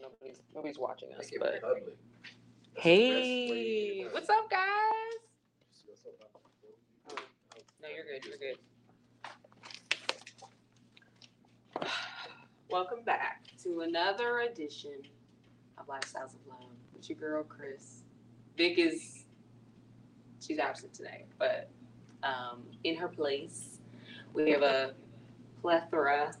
nobody's nobody's watching us. But hey, what's up, guys? No, you're good. You're good. Welcome back to another edition of Lifestyles of Love with your girl Chris. Vic is she's absent today, but um, in her place, we have a plethora,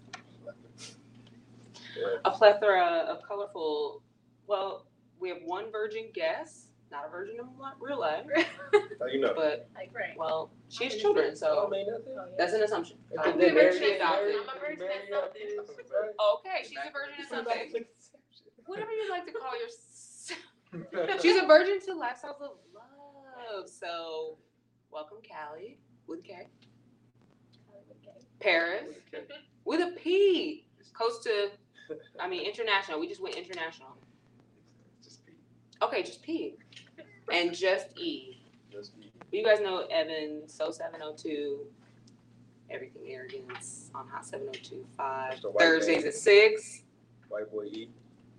a plethora of colorful. Well, we have one virgin guest, not a virgin in li- real life, How you know? but Like Frank. well, she has children, I so mean nothing. Oh, that's an assumption. If Um, they I'm a married, virgin they at married, something. I'm a virgin married, something. Okay, she's a virgin at something. Whatever you like to call yourself. She's a virgin to lifestyles of love. So, welcome, Callie with K. Paris with a P. Coast to, I mean, international. We just went international. Just Okay, just P. And just E. just You guys know Evan, So 702, Everything Arrogance on Hot 7025. Mr. White Thursdays Man. at 6. White boy E.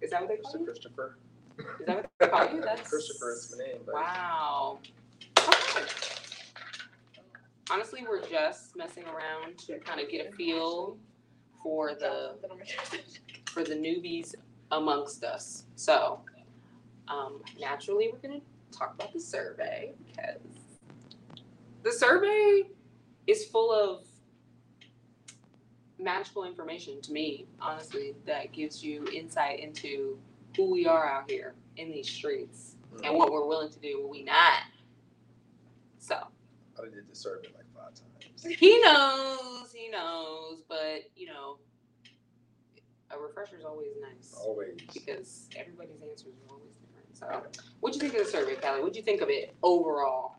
Is that what they call Mr. you? Christopher. Is that what they call you? That's Christopher is my name. Wow. Okay. Honestly, we're just messing around to kind of get a feel for the for the newbies amongst us. So, um, naturally, we're gonna talk about the survey because the survey is full of magical information to me. Honestly, that gives you insight into who we are out here in these streets and what we're willing to do, what we not. So I did the survey like. He knows, he knows, but you know, a refresher is always nice Always. because everybody's answers are always different. So, what'd you think of the survey, Callie? What'd you think of it overall?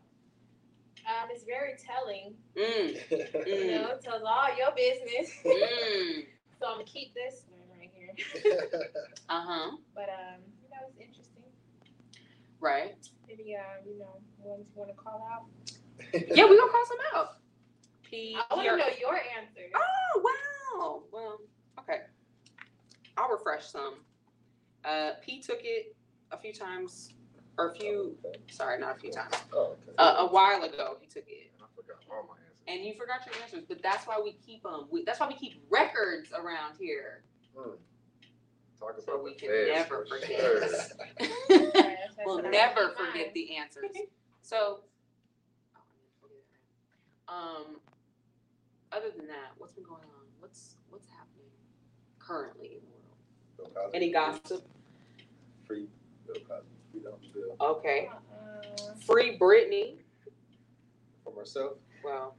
Um, it's very telling. Mm, You know, it tells all your business. mm. so I'm gonna keep this one right here. Uh huh. But um, you know, it's interesting. Right. Any um, you know, ones you want to call out? Yeah, we gonna call some out. P. I want to know your answer. Oh wow. Well, okay. I'll refresh some. Uh, P took it a few times, or a few. Sorry, not a few times. Oh, okay. Uh, a while ago, he took it, I forgot all my answers. and you forgot your answers. But that's why we keep them. We, that's why we keep records around here. Hmm. Talk So we can never for forget. sure. We'll never forget the answers. So, um, other than that, what's been going on? What's what's happening currently in the world? Bill Cosby. Any gossip? Free Bill Cosby. Free Bill. Bill. Okay. Uh-uh. Free Britney. For myself. Well,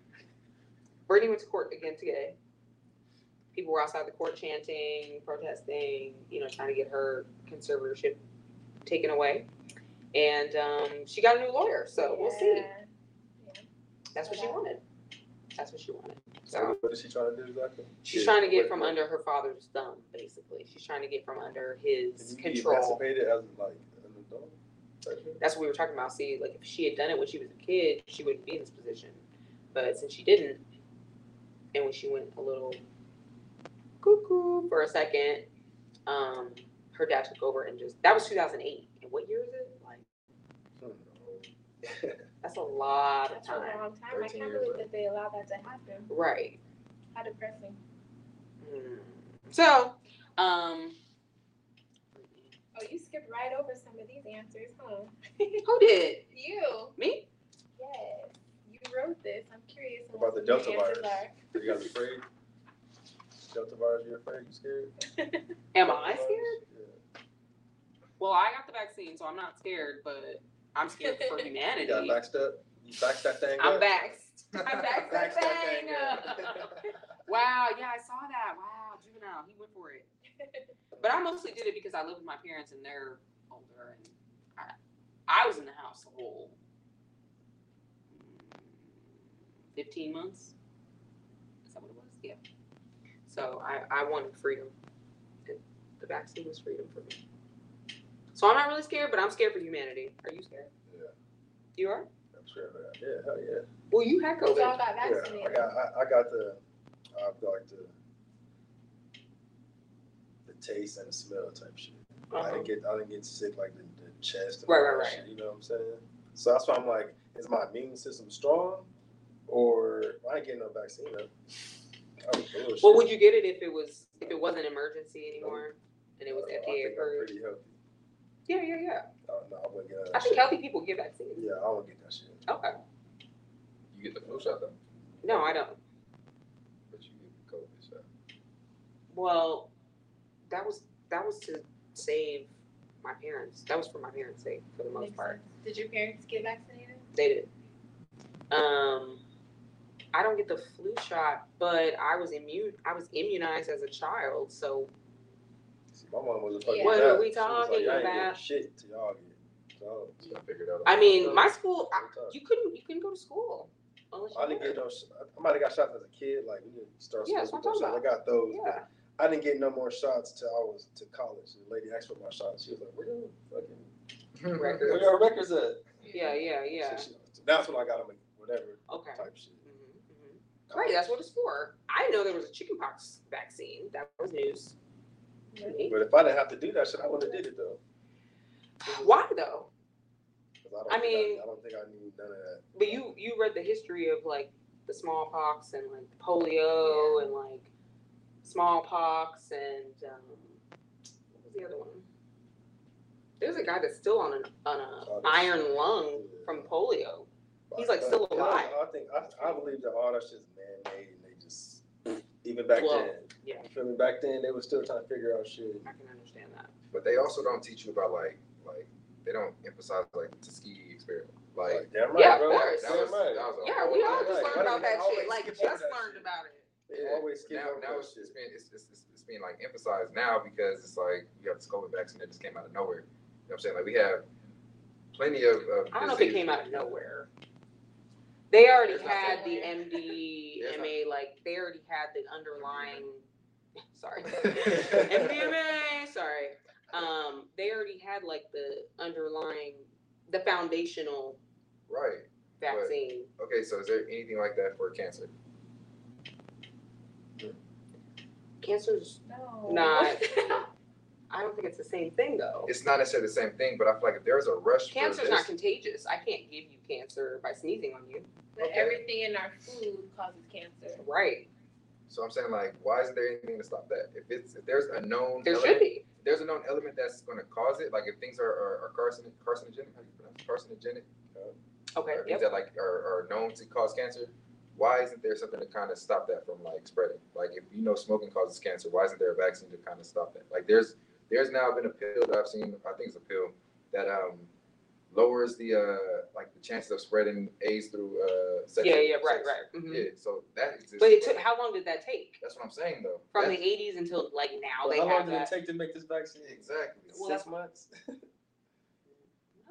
Britney went to court again today. People were outside the court chanting, protesting, you know, trying to get her conservatorship taken away. And um, she got a new lawyer, so we'll see. Yeah. That's what she wanted. That's what she wanted. So What is she trying to do exactly? she's trying to get from under her father's thumb, basically. She's trying to get from under Can his you be control. emancipated as like an adult? That's what we were talking about. See, like if she had done it when she was a kid, she wouldn't be in this position. But since she didn't, and when she went a little cuckoo for a second, um, her dad took over and just that was 2008. And what year is it? Like. that's a lot of time. That's a long time. I can't believe old. that they allowed that to happen. right? How depressing. Hmm. So, um, Oh, you skipped right over some of these answers, huh? who did you. me? Yes. You wrote this. I'm curious. What about the Delta of your answers virus? You guys afraid? Delta virus, you afraid? You scared? Am I scared? Yeah. Well, I got the vaccine, so I'm not scared, but I'm scared for You humanity. got backed up? You backed that thing I'm up? vaxxed. Vaxxed that thing up. Wow, yeah, I saw that. Wow, juvenile, he went for it. But I mostly did it because I live with my parents and they're older, and I, I was in the house a whole fifteen months. Is that what it was? Yeah. So I, I wanted freedom, and the vaccine was freedom for me. So I'm not really scared, but I'm scared for humanity. Are you scared? Yeah. You are? I'm scared of that. Yeah, hell yeah. Well, you had We all COVID. got Yeah, I got, I, I got the, I've got like the, the taste and the smell type shit. I Uh-huh. didn't get I didn't get sick like the, the chest and Right, all right, that right. shit, you know what I'm saying? So that's why I'm like, is my immune system strong? Or I ain't getting no vaccine though. That. Well, would you get it if it was if it wasn't emergency anymore and it was I don't FDA think I'm approved? Pretty healthy. Yeah, yeah, yeah. I don't know, I wouldn't get that I think shit. healthy people get vaccines. Yeah, I won't get that shit. Okay. You get the flu shot though, No, I don't. but you get the COVID shot. Well, that was that was to save my parents. That was for my parents' sake for the most Makes part. sense. Did your parents get vaccinated? They did. Um, I don't get the flu shot, but I was immune. I was immunized as a child, so See, my mom was a fucking What are we She was like, talking "Y'all ain't about?" Shit till y'all get. So, So I figured out. I mean, my school. I, you couldn't. You couldn't go to school unless. I didn't get no. sh- I might have got shots as a kid, like we didn't start Yeah, school. that's what I'm with those shots. I got those. Yeah. I didn't get no more shots till I was to college. The lady asked for my shots. She was like, "Where your fucking Records. where your records at?" Yeah, yeah, yeah. So she- that's when I got them. Whatever Okay. type shit. Mhm, mhm. Great, that's what it's for. I know there was a chickenpox vaccine. That was news. But if I didn't have to do that shit, I wouldn't have did it though. Why though? I, I mean- I, don't think I knew none of that. But you you read the history of like the smallpox and like polio and like smallpox and um, what was the other one? There's a guy that's still on an on a Oh, iron lung from polio. He's, like, still alive. I think I, I believe that all that shit's they just even back Well, then. yeah. You feel me? Back then, they were still trying to figure out shit. I can understand that. But they also don't teach you about like like they don't emphasize like the Tuskegee experiment. Like Like, damn right, Yeah, of bro. course. that Damn was, right. that was a Yeah, whole we all just learned about that shit. Like just learned about it. They Yeah, always skip now, over now that it's, it's shit. being it's, it's, it's, it's being like emphasized now because it's like you have this COVID vaccine that just came out of nowhere. You know what I'm saying? Like we have plenty of, of I don't know if it disease- came out of nowhere. They already It's had the somewhere. Yeah, it's MDMA, like they already had the underlying. Sorry, MDMA. Sorry, um, they already had like the underlying, the foundational Right. vaccine. Okay, so is there anything like that for cancer? Cancer's. No. Not- I don't think it's the same thing though. It's not necessarily the same thing, but I feel like if there's a rush for Cancer's this, not contagious. I can't give you cancer by sneezing on you. But Okay. everything in our food causes cancer. Right. so I'm saying like, why isn't there anything to stop that? If it's if there's a known There element, should be. if there's a known element that's going to cause it, like if things are are, are carcin- carcinogenic, how do you pronounce it? carcinogenic, uh, Okay. or Yep. things that like are, are known to cause cancer, why isn't there something to kind of stop that from like spreading? Like if you know smoking causes cancer, why isn't there a vaccine to kind of stop that? Like there's there's now been a pill that I've seen, I think it's a pill that um lowers the uh like the chances of spreading AIDS through uh sexual Yeah. Yeah. Right. sex. Right. mhm. Yeah, so that exists. But it took. How long did that take? That's what I'm saying though. From That's- the '80s until like now, Well, they how long have did that. it take to make this vaccine? exactly. Well, Six months.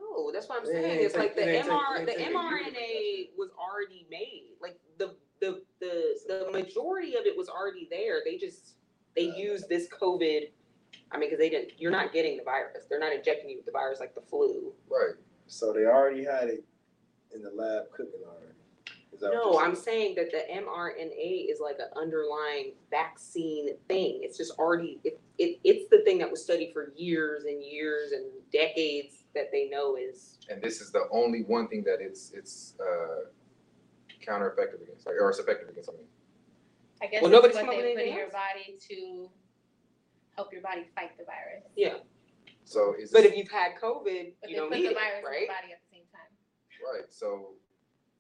No, that's what I'm It saying. ain't It's take- like the it ain't take- MR, ain't the take a year to make that mRNA was already made. Like the the the the majority of it was already there. They just they used this COVID. I mean, because they didn't. You're not getting the virus. They're not injecting you with the virus like the flu. Right. So they already had it in the lab cooking already. Is that what No, you're I'm saying? saying that the mRNA is like an underlying vaccine thing. It's just already it, it it's the thing that was studied for years and years and decades that they know is And this is the only one thing that it's it's uh counter effective against, or it's effective against something. I guess Well, it's nobody's what come up they put in anything your body to help your body fight the virus. yeah. So is But this- if you've had COVID, But you they don't put need the it, virus in right? the body at the same time. right, so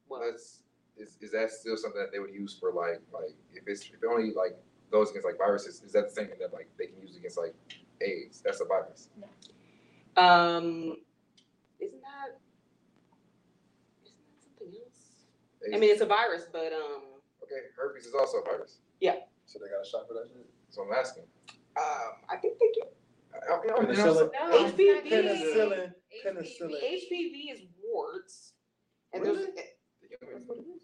Well, let's is is that still something that they would use for like like if it's if it only like goes against like viruses, is that the same thing that like they can use against like AIDS? That's a virus. um, isn't that isn't that something else? I mean, it's a virus, but um, okay, herpes is also a virus. Yeah. So they got a shot for that shit? So I'm asking. Um, I think they do. I, I, you know, and I'm Penicillin. so- No, it's HPV. good. Penicillin. HPV. Penicillin. HPV is warts, and Really? there's. the human- what it is?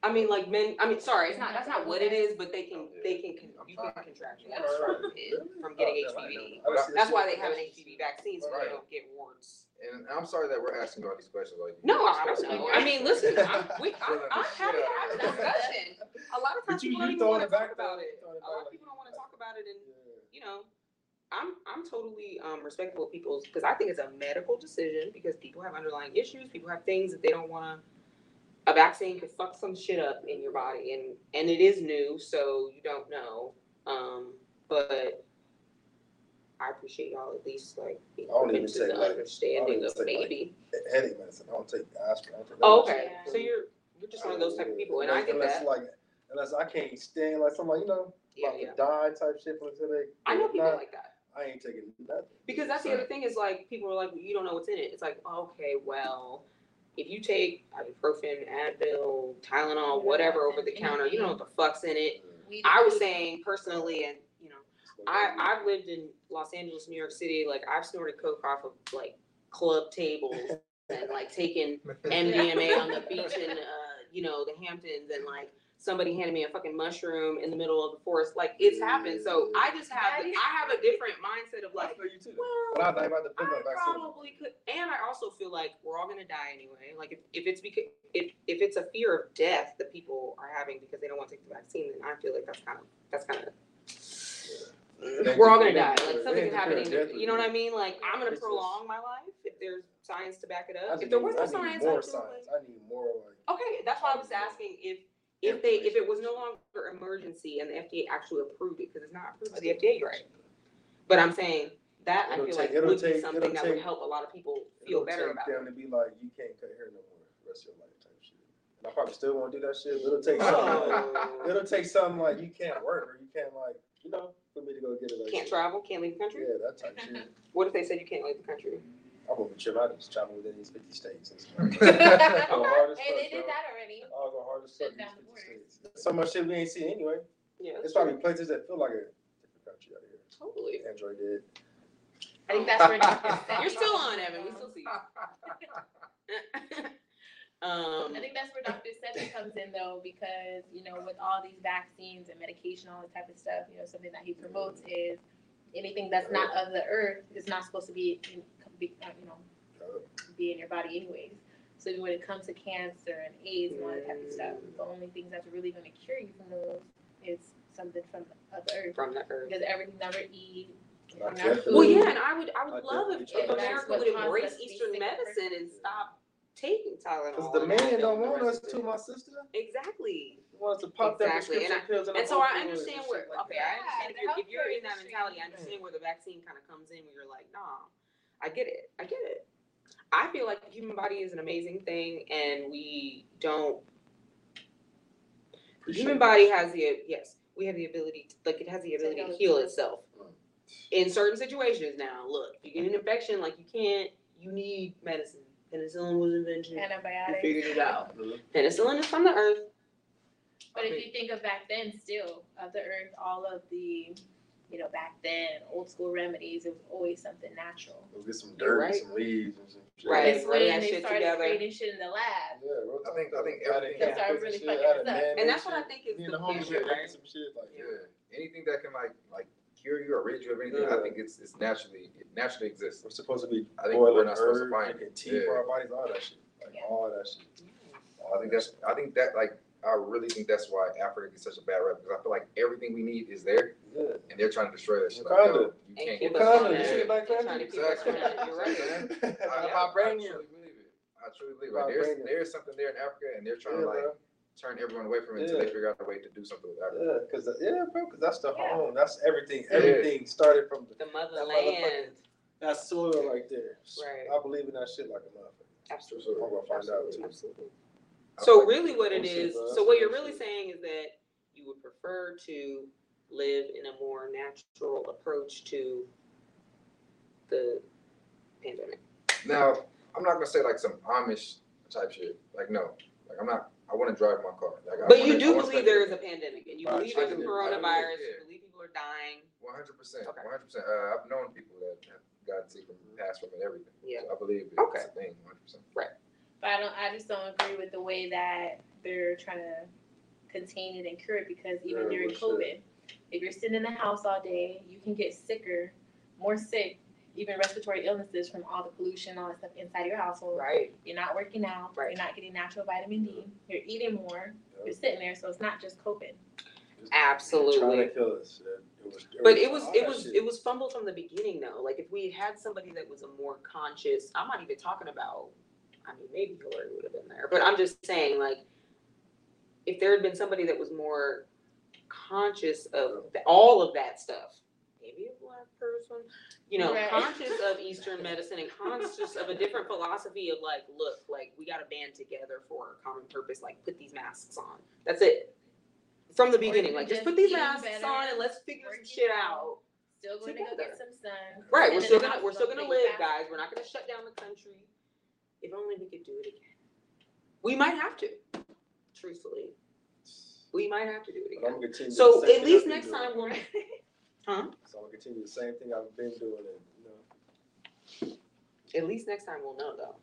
I mean, like men. I mean, sorry, it's not. That's not what it is, but they can. They can. con- You can contract Yeah. from it, from getting Oh, HPV. didn't know. I see That's why they have an with HPV vaccine, so they don't get warts. And I'm sorry that we're asking you all these questions. Like No, I don't know. I mean, listen, I'm, we, I'm, I'm happy to have a discussion. A lot of times But you- people don't you even throwing want to talk about it. A lot of people don't want to talk about it, and Yeah. You know, I'm I'm totally um respectful of people's because I think it's a medical decision because people have underlying issues, people have things that they don't want to. A vaccine could fuck some shit up in your body, and and it is new, so you don't know. Um, but I appreciate y'all at least like being open to the like- understanding of take, like, maybe. Headache medicine. I don't take aspirin. I don't take Oh, okay, Yeah. so you're you're just one of those type of people, and I get unless, that. Like, unless I can't stand like somebody, you know, Yeah, about yeah. to die type shit from a headache. I know people not, like that. I ain't taking nothing. Because that's the other thing is like people are like, well, you don't know what's in it. It's like, okay, well, if you take ibuprofen, Advil, Tylenol, whatever over the counter, you don't know what the fuck's in it. I was saying personally, and you know, I I've lived in Los Angeles, New York City. Like I've snorted coke off of like club tables and like taken MDMA on the beach in uh, you know the Hamptons and like somebody handed me a fucking mushroom in the middle of the forest. Like it's happened. So I just have I have a different mindset of I like, feel you too. well, But I think about the I probably could, and I also feel like we're all gonna die anyway. Like if, if it's because if if it's a fear of death that people are having because they don't want to take the vaccine, then I feel like that's kind of that's kind of They we're all gonna die. Like they something can happen. fear Either, of death you know what I mean? Like I'm gonna prolong my life if there's science to back it up. If there was no science, more I'd do it. science. I need more like. Okay, that's why I was asking if if they if it was no longer emergency and the FDA actually approved it because it's not approved oh, by the FDA, right? But I'm saying that I It'll feel take- like it'll would take- be something it'll that would take- help a lot of people feel It'll better take about them it. to be like, you can't cut hair no more the rest of your life type shit. And I probably still won't do that shit, but it'll take something. Oh. It'll take something like you can't work or you can't like, you know, for me to go get it. Like Can't travel, can't leave the country. Yeah, that type shit. What if they said you can't leave the country? I'm gonna be chill. I just travel within these fifty states. And Go hard as they fuck, did bro. that already. I'll go hard as fuck Shut these down the 50 borders. states. So much shit we ain't seen anyway. Yeah, There's probably places that feel like a different country out here. totally. Android did. I think that's where Dr. Sebi- You're still on, Evan. We still see you. um, I think that's where Dr. Sebi comes in though, because, you know, with all these vaccines and medication, all this type of stuff, you know, something that he promotes is anything that's not of the earth is not supposed to be, in, be uh, you know, be in your body anyways. So when it comes to cancer and AIDS and all that type of stuff, the only things that's really gonna cure you from those is something from of the earth. from the earth. Because everything that we eat, And I from our definitely- food. Well, yeah, and I would, I I would love if, if America would embrace causes us to be Eastern medicine and stop taking Tylenol. Cause the man don't want us to, my sister. Exactly. He wants to pop that Exactly, and prescription pills in And the so I understand where, like okay, that. I understand if you're, if you're in that mentality, I understand where the vaccine kind of comes in, where you're like, nah, I get it, I get it. I feel like the human body is an amazing thing and we don't, the human body has the, yes, we have the ability, to like, it has the ability to heal itself. In certain situations now, look, you get an infection, like you can't, you need medicine. Penicillin was invented, we antibiotics. figured it out. Mhm. Penicillin is from the earth, But if you think of back then, still of the earth, all of the, you know, back then old school remedies, it was always something natural. We'll get some dirt, right. some leaves, and some shit. Right. It's running when that they shit started together. creating shit in the lab. Yeah, real I think- I think everything- They started chemicals really and fucking shit, added us up. and that's what I think is Me the and the homies future, right? some shit like Yeah, anything that can like like cure you or rid you of anything, Yeah. I think it's it's naturally it naturally exists. We're supposed to be I think we're not supposed to find drinking it. tea for our bodies, all that shit, like Yeah. all that shit. I think that's I think that like I really think that's why Africa gets such a bad rep because I feel like everything we need is there Yeah. and they're trying to destroy that shit. Like, Wakanda. yo, you And can't get us that on Wakanda, that. you see the Black They're Panther? trying to keep us on that. You're right. I, I, I, I vibranium. truly believe it. I truly believe it. Like, there's there's something there in Africa and they're trying Yeah, to like bro. turn everyone away from it until they figure out a way to do something with Africa. Yeah, cause uh, yeah, bro, cause that's the Yeah. home. That's everything. Yeah. Everything started from the, The that motherland. that soil right there. Right. I believe in that shit like a motherfucker. Absolutely. I'm gonna find out too. Absolutely. So really what it is, so what you're really saying is that you would prefer to live in a more natural approach to the pandemic. Now, I'm not gonna say like some Amish type shit. Like no, like I'm not. I want to drive my car. Like, I But wanna- you do believe there is a pandemic and you Right, believe there's a do. I do, coronavirus, you believe people are dying. One hundred percent. One hundred percent. Uh, I've known people that have gotten sick from passed from and everything. Yeah. So I believe it's Okay. a thing. One hundred percent. But I don't. I just don't agree with the way that they're trying to contain it and cure it because even Yeah, during well, COVID, if you're sitting in the house all day, you can get sicker, more sick, even respiratory illnesses from all the pollution, all that stuff inside your household. Right. You're not working out. Right. You're not getting natural vitamin D. You're eating more. You're sitting there, so it's not just COVID. Just Trying Absolutely. to kill us. It, it was, But it was it was shit. it was fumbled from the beginning though. Like if we had somebody that was a more conscious, I'm not even talking about. I mean, maybe Hillary would have been there, but I'm just saying like, if there had been somebody that was more conscious of all of that stuff, maybe a black person, you know, Right. conscious of Eastern medicine and conscious of a different philosophy of like, look, like we got to band together for a common purpose. Like put these masks on. That's it. From the beginning, like just put these masks better, on and let's figure some working shit out. Still going to go Together. get some sun. Right, we're still gonna we're still gonna live, guys. We're not gonna shut down the country. If only we could do it again. We might have to. Truthfully, we might have to do it But I'm again. gonna continue So same at thing least I've been next doing. time we'll, huh? So I'm gonna continue the same thing I've been doing, and you know, At least next time we'll know though.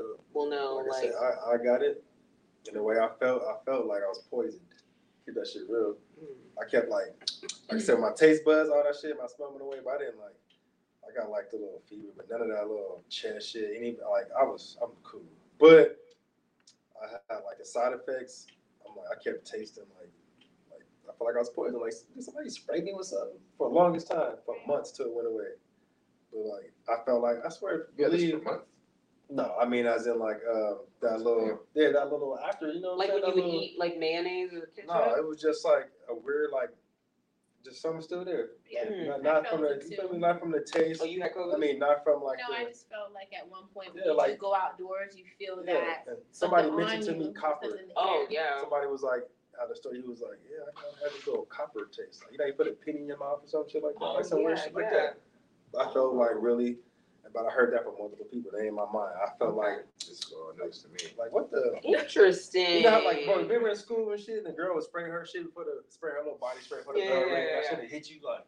Uh, We'll know like I like. said, I, I got it. And the way I felt, I felt like I was poisoned. Keep that shit real. mm. I kept like, like I said, my taste buds, all that shit, my smell went away, but I didn't like. I got like the little fever, but none of that little chest shit. Any like I was, I'm cool, but I had like the side effects. I'm like, I kept tasting like, like I felt like I was poisoned. Like did somebody spray me with something for the longest time, for months till it went away. But like I felt like I swear, You had this believe for months. no, I mean as in like uh, that little yeah that little after you know what Like I'm when you would little- eat like mayonnaise or ketchup. no, it was just like a weird like just something still there. Yeah. Hmm. Not, I not from felt the it you feel too. me, not from the taste. Oh, you had COVID. I mean, not from like no, I the, just felt like at one point Yeah, when like- you go outdoors, you feel yeah. that and Somebody something mentioned to on me you, copper. something in the oh air. yeah. Somebody was like at the store. He was like, "Yeah, I kinda had this little copper taste. Like, you know, you put a penny in your mouth or some shit like that, Oh, like some weird yeah, shit like yeah. that." I felt like really, but I heard that from multiple people. They in my mind. I felt like, This is next to me. like what the. Interesting. You know, how, like, bro, remember in school and shit, and the girl was spraying her shit for the spray her little body spray for the Yeah, bell yeah, ring. yeah, That yeah. should have hit you like.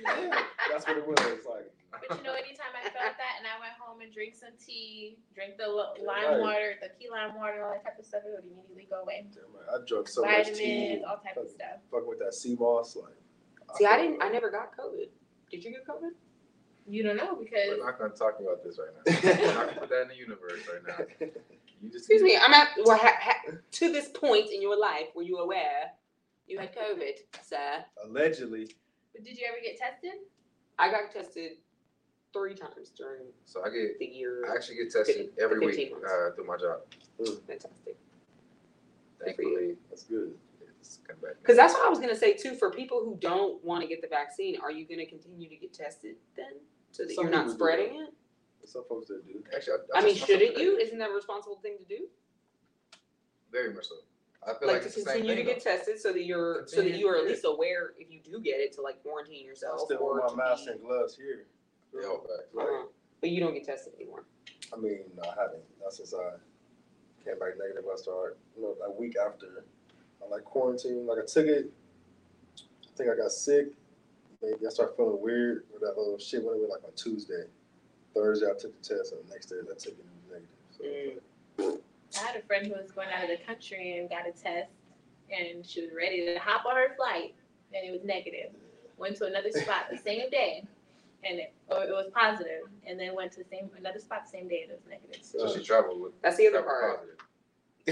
yeah, that's what it was. Like, But you know, anytime I felt that and I went home and drank some tea, drink the li- Right. lime water, the key lime water, all that type of stuff, it would immediately go away. damn right, I drunk so much tea. Vitamins, all type of stuff. Fucking with that sea moss, like. See, I felt didn't. I like- never got COVID. Did you get COVID? You don't know because We're not gonna talk about this right now. We're not gonna put that in the universe right now. You just Excuse me. I'm at. Well, ha, ha, to this point in your life, were you aware you had COVID, sir? Allegedly, But did you ever get tested? I got tested three times during So I get, the year. I actually get tested Fifteen- every week fifteen months. uh, through my job. Fantastic. Good for you. Thankfully, that's good. it's come back. Because that's what I was gonna say too. For people who don't want to get the vaccine, are you gonna continue to get tested then, so that Some you're not people do. spreading it? Some folks that do. Actually, I mean, just- shouldn't you? Isn't that a responsible thing to do? Very much so. I feel Like, like, to it's the same continue to thing. get tested so that you're so that Continue, you are at yeah. least aware if you do get it to like quarantine I yourself. still or wear to my mask be- and gloves here. though. Yeah, facts. Uh-huh. But you don't get tested anymore. I mean, no, I haven't. Not since I came back negative. I started, you know, a week after I like quarantine. Like I took it. I think I got sick. Maybe I started feeling weird. Or that little shit went away like on Tuesday. Thursday I took the test, and the next day I took it and it was negative. So Mm. I had a friend who was going out of the country and got a test, and she was ready to hop on her flight, and it was negative. Went to another spot the same day, and it, or it was positive, and then went to the same another spot the same day, and it was negative. So she traveled with. That's the other part. positive.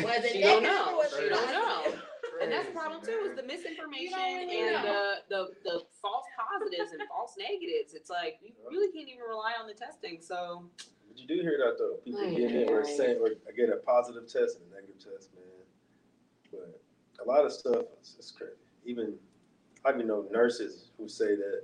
Was it She don't know. or was She don't know. And that's the problem too, is the misinformation You don't and the, the the false positives and false negatives. It's like you really can't even rely on the testing. So But you do hear that though. People Ay, getting it or ay. saying or get a positive test and a negative test, man. But a lot of stuff is, is crazy. Even I even know nurses who say that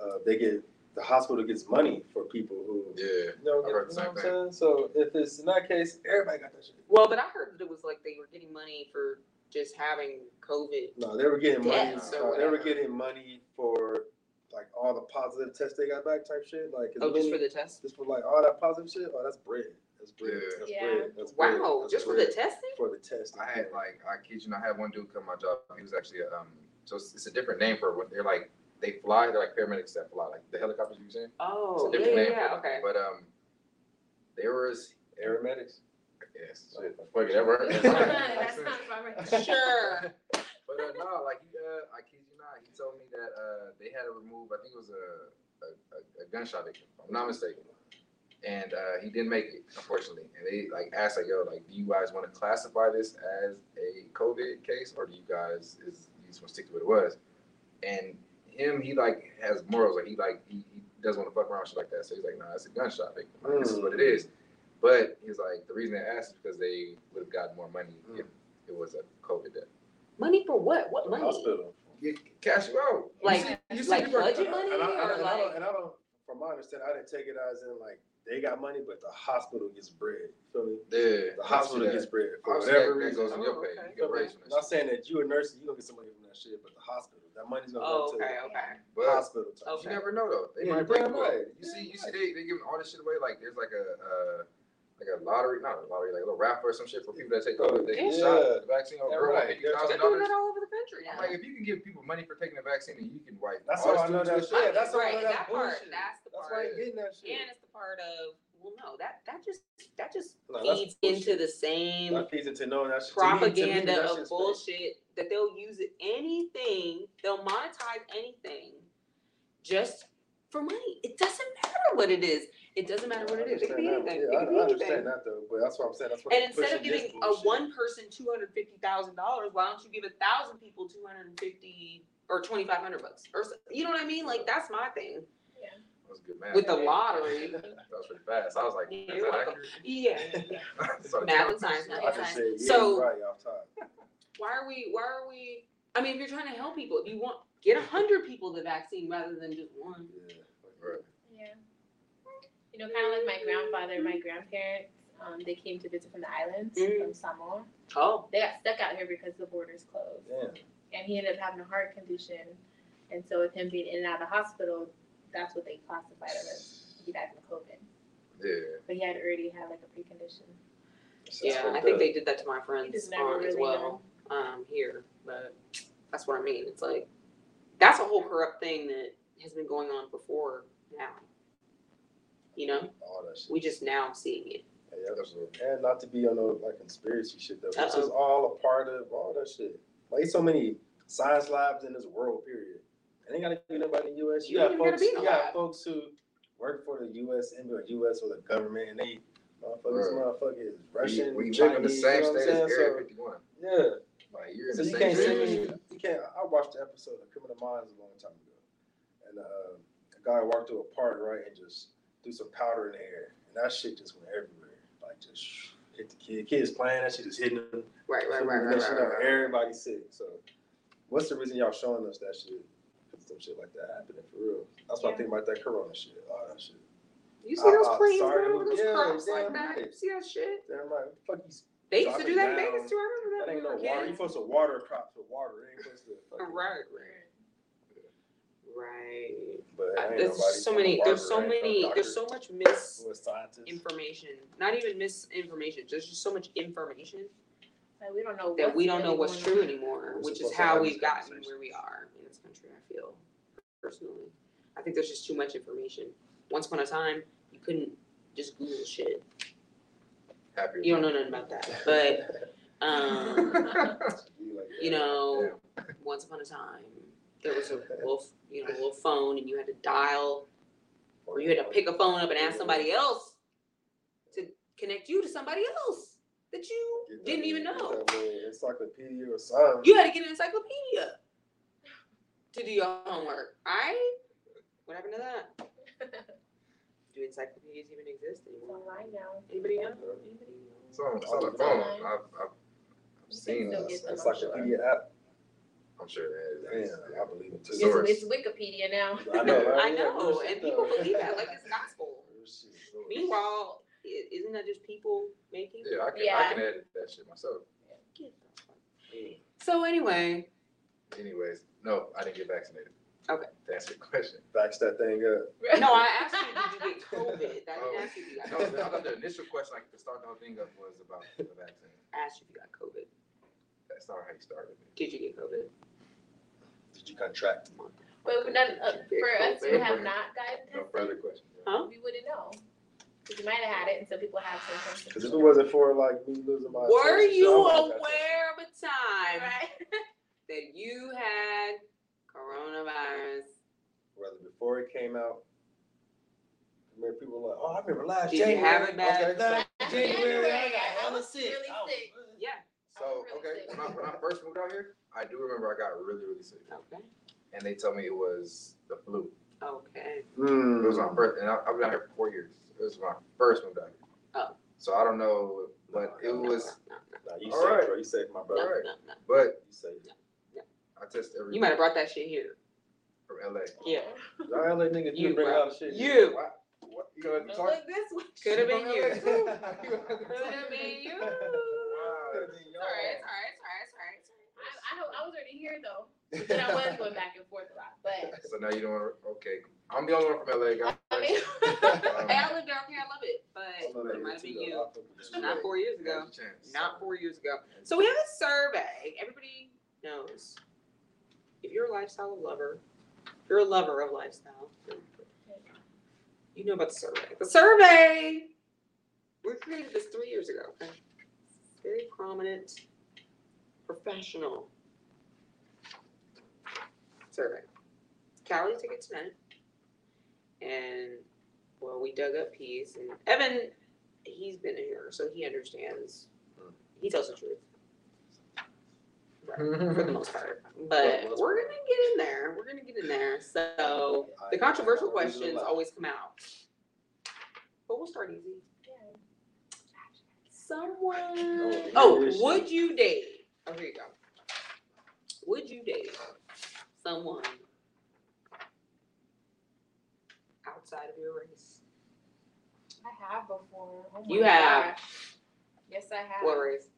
uh, they get the hospital gets money for people who Yeah. you know, I get, heard the you know same what I'm saying. So if it's in that case, everybody got that shit. well, but I heard that it was like they were getting money for just having COVID. No, they were getting money. Deaths or they were whatever. getting money for like all the positive tests they got back type shit. Like Oh, just then- for the test. just for like all that positive shit. Oh, that's bread. That's bread. Yeah. That's Yeah. bread. That's bread. Wow, That's just for bread. the testing? for the test. I had like I kid you not, I had one dude come my job. He was actually a, um so it's, it's a different name for when they're like they fly. They're like paramedics that fly, like the helicopters you saying. Oh, It's a yeah, different yeah, name. yeah, for them. okay. But um, there was aeromedics. Yes, shit, fuck it, that worked. That sounds about right. Sure. But uh, no, like he, uh, I kid you not, he told me that uh, they had to remove. I think it was a a, a, a gunshot victim, if I'm not mistaken. And uh, he didn't make it, unfortunately. And they like asked, like, "Yo, like, do you guys want to classify this as a COVID case, or do you guys is you just want to stick to what it was? And him, he like has morals, like he like he, he doesn't want to fuck around with shit like that. So he's like, nah, it's a gunshot victim. Like, This is what it is. But he's like, the reason they asked is because they would have gotten more money if it was a COVID death. Money for what? What money? Hospital. You cash you out. You Like- see- you see like people- budget money? And I, or and, I like- don't, and I don't, from my understanding, I didn't take it as in like they got money, but the hospital gets bread. Feel me? Yeah, The hospital I gets bread for Obviously, whatever that, that reason. goes in your Oh, pay. okay. You Feel get raised from that Not shit. saying that you a nurse, you gonna get some money from that shit, but the hospital, that money's gonna Oh, go to okay, the. But hospital. Type Okay. you never know though. They Yeah, might break damn them up. right. You see, Damn you see, they they giving all this shit away. Like there's like a uh, like a lottery, not a lottery, like a little raffle or some shit for people that take COVID. They get Yeah. shot, the vaccine or Yeah, girl, right. fifty They're doing dollars. that all over the country now. like, if you can give people money for taking the vaccine, and you can wipe. That's all how I know that with shit. That's how I right, know that that's part. bullshit. That's the That's part. why you getting that shit. And it's the part of well, no, that that just that just No, feeds into the same That feeds into knowing that shit. To me- to me, propaganda that of shit's fake. bullshit that they'll use it anything, they'll monetize anything just for money. It doesn't matter what it is. It doesn't matter what it is. It could be I understand anything. that. It Yeah, could be I, I anything. understand that though, but that's what I'm saying. That's what And I'm instead of pushing this giving a bullshit. one person two hundred fifty thousand dollars, why don't you give a thousand people two hundred and fifty or twenty five hundred bucks? Or s- you know what I mean? Like that's my thing That was good math. with the lottery. That was pretty fast. I was like, Yeah, is you're that welcome. accurate? Yeah. Started Math counting and science, shit. I just said, yeah, So- you're right off top. Why are we? Why are we? I mean, if you're trying to help people, if you want get a hundred people the vaccine rather than just one. Yeah. Right. Yeah. You know, kind of like my grandfather, my grandparents, um, they came to visit from the islands Mm. from Samoa. Oh, They got stuck out here because the borders closed. Damn. And he ended up having a heart condition. And so with him being in and out of the hospital, that's what they classified him as. He died from COVID. Yeah. But he had already had like a precondition. That's yeah. I think up. they did that to my friends just never aunt as really well. Um, here, but that's what I mean. It's like that's a whole corrupt thing that has been going on before now. You know, all that shit. we just now seeing it. Yeah, absolutely. And not to be on no like conspiracy shit though. This Uh-oh. is all a part of all that shit. Like so many science labs in this world, period. And ain't gotta be nobody in the US. You, You got ain't gotta folks be in you no got lab. folks who work for the US and or US or the government and they motherfuckers Right. motherfuckers Russian, we, we Chinese, live in the same you know what I'm state as saying? Area So, 51. yeah. Like you're in So the you same can't state. send as me. shit. You can't. I watched the episode of Criminal Minds a long time ago, and uh, a guy walked through a park right and just threw some powder in the air, and that shit just went everywhere. Like just hit the kid. Kids playing that shit, just hitting them. Right, right, right, And right, that shit right, out, right, right. Everybody's sick. So, what's the reason y'all showing us that shit? Cause some shit like that happening for real. That's why I Yeah. think about that Corona shit. All that shit. You see those I'm planes sorry, going over those yeah, crops like damn that? right. You see that shit? Damn right. What the fuck you? They used to do that in Dropping Vegas too. I remember that. That ain't no water. You supposed to water crops with water. It ain't supposed to. fucking- Right, right, right. But Uh, ain't There's so many. There's so ain't many. doctor, There's so much misinformation. Not even misinformation. There's just so much information Like we don't know that we don't know really what's going true on. anymore, We're which is supposed to how have we've these gotten where we are in this country. I feel personally. I think there's just too much information. Once upon a time, you couldn't just Google shit. Happy. You don't know nothing about that, but um, You like you that. know, once upon a time, there was a little, you know, a little phone, and you had to dial, or you had to pick a phone up and ask somebody else to connect you to somebody else that you Get that didn't even know. get that little encyclopedia or something. You had to get an encyclopedia to do your homework. I, what happened to that? Do encyclopedias even exist anymore? online now. Anybody know? Anybody know? It's on, it's on the phone. I've, I've You can seen still this. get them, I'm encyclopedia app. I'm sure that is. Damn, I believe it too. It's, Source. it's Wikipedia now. I know, right? I know, real and people believe that like it's gospel. Real. Meanwhile, i- isn't that just people making? Yeah, I can, I can edit that shit myself. Get the fuck- So anyway, Anyways, no, I didn't get vaccinated. Okay. To answer your question. Backs that thing up. no, I asked you, did you get COVID? I Oh. didn't ask you if you got No, COVID. I thought the initial question, like to start the whole thing up, was about the vaccine. I asked you if you got COVID. That's not how you started. Did you get COVID? Did you contract? But we done, uh, for us who have not gotten No further tested, questions. Huh? we wouldn't know. Because you might have had it, and some people have symptoms. Because if it wasn't for like me losing my. Were attention, you I would've got aware of a time Right? that you had coronavirus? that. Whether before it came out. I remember people were like, oh, I remember last Did you January. have it back? Okay, last Last January, I got I hella sick. really I was- sick. Yeah. So, okay, when I, when I first moved out here, I do remember I got really, really sick. Okay. And they told me it was the flu. Okay. It was Hmm. my first, and I, I've been out here for four years. It was my first move out here. Oh. So I don't know, but it was, No, Nah, you All safe, right. bro. You safe, my no, brother. no, Alright. no, no. but You safe. I test every You might have brought that shit here. from LA. Yeah. Y'all LA niggas You, do bring a bro. lot shit. You. What? What? You gonna Don't talk? Look this way. Could have been you. Could have been you. Wow. It's alright, it's alright, it's alright, it's alright. I, I, hope- I was already here though, but I was going back and forth a lot. But So now you don't want to, okay. I'm the only one from LA, guys. I mean, Um, Hey, I lived down here, I love it, but it might have been you. Not four years ago. There's a chance. Not four years ago. So we have a survey. Everybody knows if you're a lifestyle lover, if you're a lover of lifestyle, you know about the survey. The survey, we created this three years ago. Okay? Very prominent, professional survey. Callie took it tonight, and well, we dug up peas, and Evan, he's been here, so he understands. He tells the truth for the most part. But we're gonna get in there. We're gonna get in there. So the controversial questions always come out. But we'll start easy. Someone. Oh, would you date? Oh, here you go. Would you date someone outside of your race? I have before. Oh my You have. gosh. Yes, I have. What race?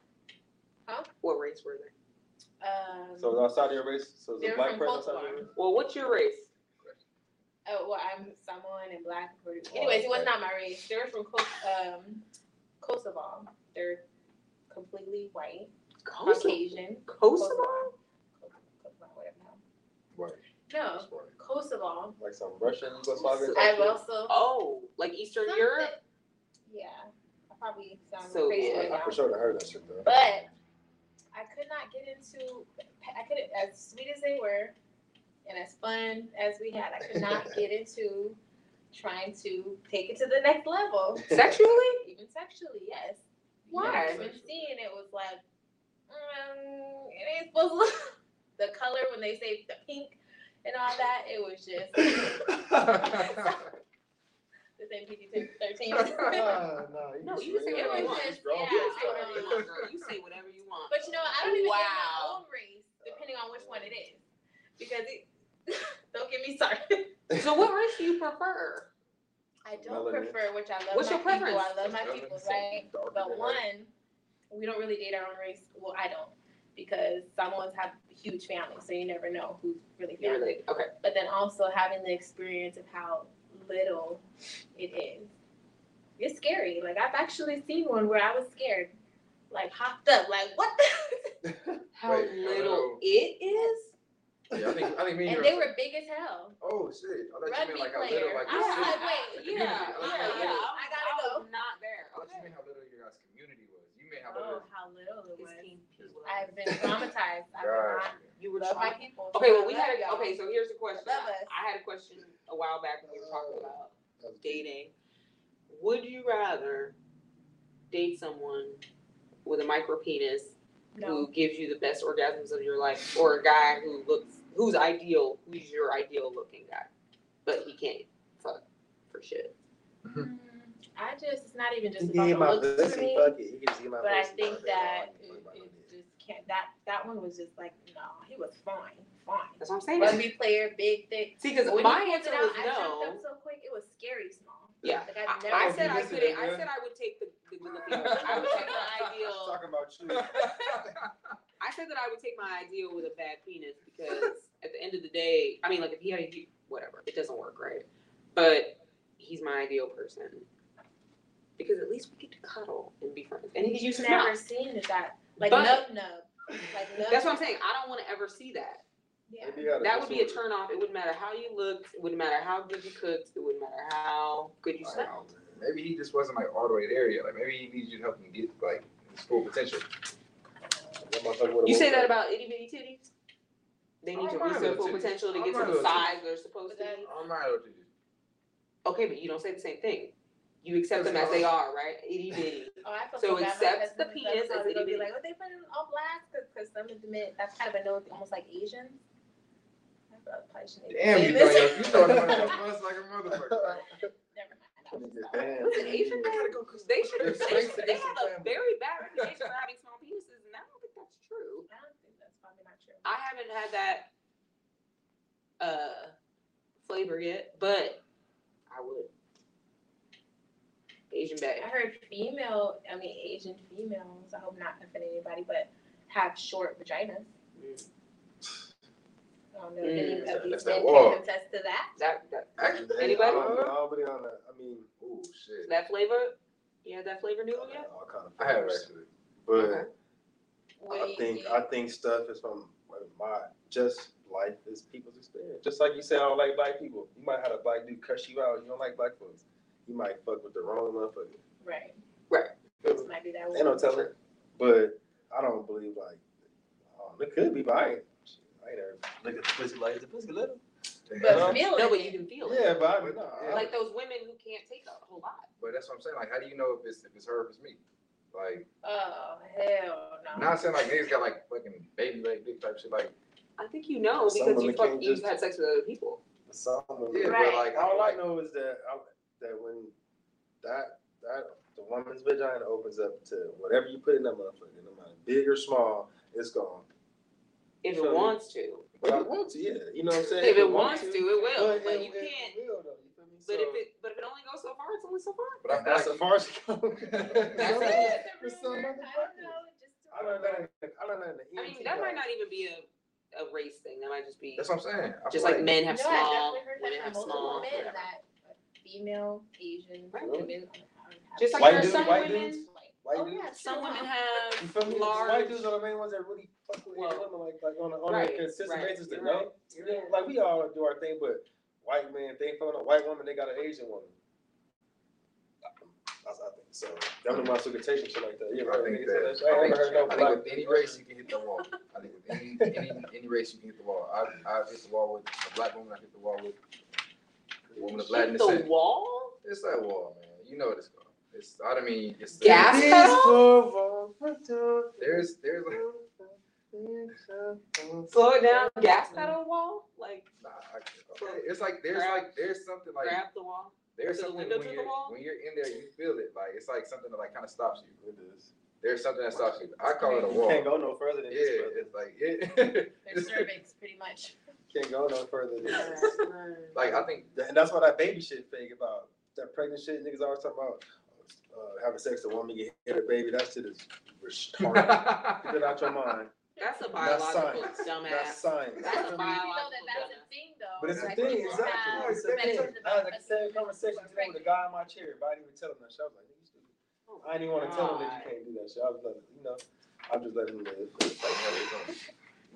Huh? What race were they? Um, So it's outside of your race? So it's They're a black from person outside of your d'Ivoire. race? Well, what's your race? oh, well, I'm Samoan and black. and Oh, Anyways, it was not my race. They were from Kos- um, Kosovo. They're completely white, Kosovo. Caucasian. Kosovo? Kosovo, whatever. What? No, Kosovo. Like some Russian Yugoslavian? I've type also. Oh, like Eastern Something- Europe? Yeah, I probably sound So, crazy shit? right I now. for sure heard that shit though. But I could not get into. I could, as sweet as they were, and as fun as we had, I could not get into trying to take it to the next level, Sexually? even sexually. Yes. Why? Even seeing it was like, mm, it ain't supposed to. look the color when they say the pink and all that, it was just the same PG thirteen. Nah, nah, No, you say whatever you want. just- yeah, You say whatever you want. You say whatever you want. But you know, I don't even get my Wow. own race, depending on which one it is, because it. don't get me started. So what race do you prefer? I don't Melanin. prefer, which I love What's my your people. preference? I love my people, right? But than one, we don't really date our own race. Well, I don't, because Samoans have huge families, so you never know who's really You're family. like, okay. But then also having the experience of how little it is. It's scary. Like I've actually seen one where I was scared, like hopped up, like what the. How Wait, little it is? Yeah, I think I think me and, and they are- were big as hell. Oh shit! I thought you Rugby meant like how player. little like I your was city- like, wait, the yeah, community. I thought you yeah, meant yeah. little- I gotta I go. was not there. I thought you meant how little your guys' community was. You meant how Oh, little. how little it was. team P was. I've been traumatized. I will Gosh. not You were love my people. Okay, well, we had, a- okay, so here's the question. Love us. I had a question a while back when we were talking about dating. Would you rather date someone with a micro penis No. who gives you the best orgasms of your life, or a guy who looks who's ideal, who's your ideal looking guy, but he can't fuck for shit. Mm, I just, it's not even just He about gave the looks for pussy, me, fuck it. He can just my but I think that it. it, it just can't, that, that one was just like, no, he was fine, fine. That's what I'm saying. Rugby player, big, thick. See, because when my he pulled answer it out, was I jumped up so quick, it was scary small. Yeah, Like I've I, never I Oh, said I couldn't. I said I would take the the good looking. I would take my ideal. Talking about you. I said that I would take my ideal with a bad penis because at the end of the day, I mean, like if he had a whatever, it doesn't work, right? But he's my ideal person because at least we get to cuddle and be friends, and he can use You've never mouth. seen that, like But- nub nub, like nub. That's what I'm saying. I don't want to ever see that. Yeah. Maybe you had That would be a disorder. turn off. It wouldn't matter how you looked. It wouldn't matter how good you cooked. It wouldn't matter how good you smelled. Maybe he just wasn't like all the way there yet. Like maybe he needs you to help him get like his full potential. That motherfucker would've You say that about itty bitty titties? They need I to don't reach their little full titties. potential to I get don't to the little size they're supposed to be. I'm not able to. Okay, but you don't say the same thing. You accept them as they are, right? Itty bitty. Oh, I feel So so bad. My accepts the husband penis is as probably gonna be itty like, what they put in all black? Because some of them, that's kind of a no, almost like Asian. I probably shouldn't even Damn, say you this. know your, you know the motherfuckers like a motherfucker. Never mind. I was Nigga, wrong. damn. Listen, Asian men, they should There's they, should- they have a very bad reputation for having small penises, and I don't think that's true. I don't think that's probably not true. I haven't had that uh flavor yet, but I would. Asian bag. I heard female, I mean Asian females. I hope not offending anybody, but have short vaginas. I don't know if any Mm. of these men can attest to that. That that Actually, Anybody? I don't know, Nobody on that. I mean, Ooh, shit. that flavor. You had that flavor noodle yet? all kind of. I have flavors. actually. But Okay. What do I you think I think stuff is from my just life is people's experience. Just like you say, I don't like black people. You might have a black dude cuss you out. You don't like black folks. You might fuck with the wrong motherfucker. Right. Right. This might be that Ain't no telling. But I don't believe like um, it could be, but I ain't. I ain't ever look at the pussy like the pussy little. But feeling No, but it. you can feel it. Yeah, but I mean, nah, Yeah. I- Like those women who can't take a whole lot. But that's what I'm saying. Like, how do you know if it's if it's her or if it's me? Like, Oh hell no. not saying like niggas got like fucking baby leg dick type shit. Like, I think you know Some because you women fuck, can't you've just- had sex with other people. some of yeah, it. Right. but like, All I know is that I, that when that that the woman's vagina opens up to whatever you put in that motherfucker, no matter big or small, it's gone. If Feel it me? wants to. But I want to, yeah. You know what I'm saying? If it wants to, it will. But, But you can't. will, though, you feel me? But So- if it but if it only goes so far, it's only so far. but I that's like as far as it goes. That's Some- it. For some I don't motherfuckers. know. Just I learned that. In, I learned that in the I mean, EMT that might class. not even be a, a race thing. That might just be That's what I'm saying. I just feel like men have No, I small, definitely heard women that have multiple small. men whatever. that female, Asian Right. women. Just like White there are dudes, some white women. dudes? White oh, dudes? yeah, Some true, women huh? You feel have me? large. White dudes are the main ones that really fuck with Well, women like like on a on right, a consistent right, basis to you're know. right, You know, like we all do our thing, but white man, they fucking a white woman, they got an Asian woman. That's I think so. Them the ones who can shit like that. You I ever think that. that? I I ain't think, heard no I think with any race you can hit the wall. I think with any any any race you can hit the wall. I I hit the wall with a black woman. I hit the wall with a woman of black Hit descent. the wall. It's that wall, man. You know what it's called. It's I don't mean it's Gas It is pedal? for for- There's there's Slow it down. Gas pedal wall. Like nah, I, okay. It's like there's Grab- like there's something like grab the wall. there's to the something window when to the you're wall? when you're in there you feel it like it's like something that like kind of stops you. It is. There's something that stops you. I call it a You wall. can't go no further than this, Yeah, brother. it's like it. Their cervix, pretty much. Can't go no further than this. like I think And that's what that baby shit fake about that pregnant shit. Niggas always talking about uh, having sex with a woman get hit a baby. That shit is retarded. Get it out your mind. That's a That's biological science. That's dumbass. science. That's a You know that that's a thing though. But it's a Like, thing, people exactly. have It's a thing. fetishes I had about the same people conversation today with a guy in my chair, but I didn't even tell him that shit. I was like, "Nigga, you stupid." Oh I didn't even want to tell him that you can't do that shit. I was like, you know, I'm just letting him live. like, hell, it's on.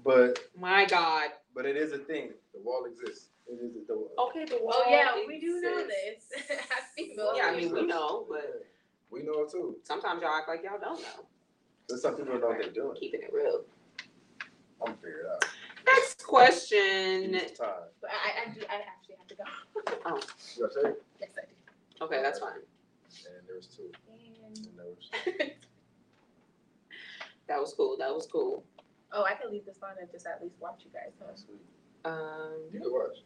But My God. but it is a thing. the wall exists. It is the Okay, the wall. Oh yeah, we do know exists. this. As females, Yeah, I mean we know, but We know it too. sometimes y'all act like y'all don't know. But some people don't know what they're doing. Keeping it real. I'm figured out. Next question. It's time. But I, I do. I actually have to go. You got tape? Yes, I do. Okay, that's fine. And there was two. And, And that was- That was cool. That was cool. oh, I can leave this on and just at least watch you guys. Huh? Sweet. Um, You can watch.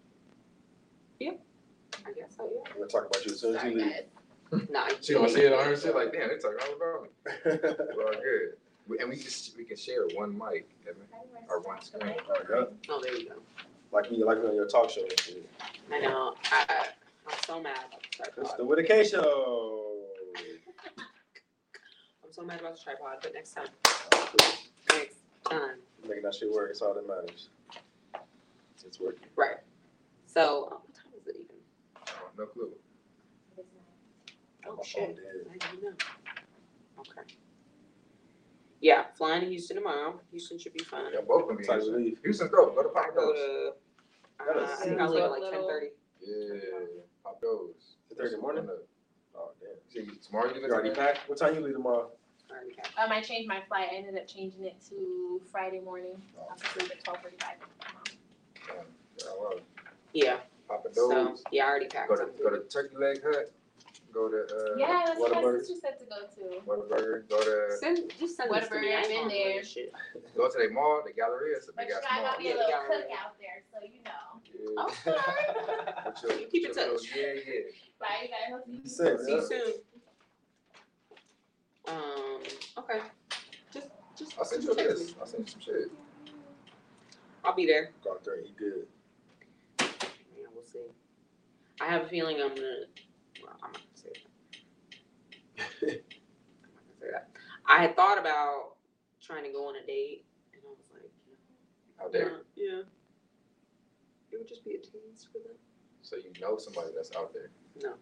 Yep. I guess so. Yeah. I'm gonna talk about you as soon as Sorry, you leave. guys. Nah, She gonna see it on her shit like, damn, they talking all about me. Like Well, good. We- And we just we can share one mic, Evan. Or one screen. Oh, there you go. Like you, like on your talk show and shit. I know. I, I'm so mad about the It's tripod. the With a K show. I'm so mad about the tripod, but next time. Next time. Making that shit work. It's all that matters. It's working. Right. So, uh, what time is it even? Oh, no clue. Oh, My shit. phone. I didn't know. Okay. Yeah, flying to Houston tomorrow. Houston should be fun. Yeah, both of them. Time to leave. Houston's dope. Go to I Pop go Goes. to. Uh, I see think I leave at like what ten thirty. Yeah, Pop Goes. It's Thursday morning? Coming up. Oh damn. See, tomorrow you You leaving already today? packed? What time you leave tomorrow? Already Um, I changed my flight. I ended up changing it to Friday morning. I'll just leave at twelve forty-five. Yeah, well, Yeah. Papa So Do's. yeah, I already packed. Go to something. go to Turkey Leg Hut. Go to uh, Yeah, that's what my sister said to go to. Whataburger. Go to Send, just send this to Whatever, me. I I've been there. this shit. go to the mall. The Galleria. It's a big ass know, I mall. got me a little cook out there, so you know. Yeah. Okay. With your- You keep in touch. little- Yeah, yeah. Bye, you guys. See you Same, See you soon. Um, okay. Just, just. I'll send you a text list. I'll send you some shit. I'll be there. Go out there and eat good. Yeah, we'll see. I have a feeling I'm gonna. Well, I'm not gonna say that. I'm not gonna say that. I had thought about trying to go on a date, and I was like, you Out there. yeah. It would just be a tease for them. So you know somebody that's out there. No.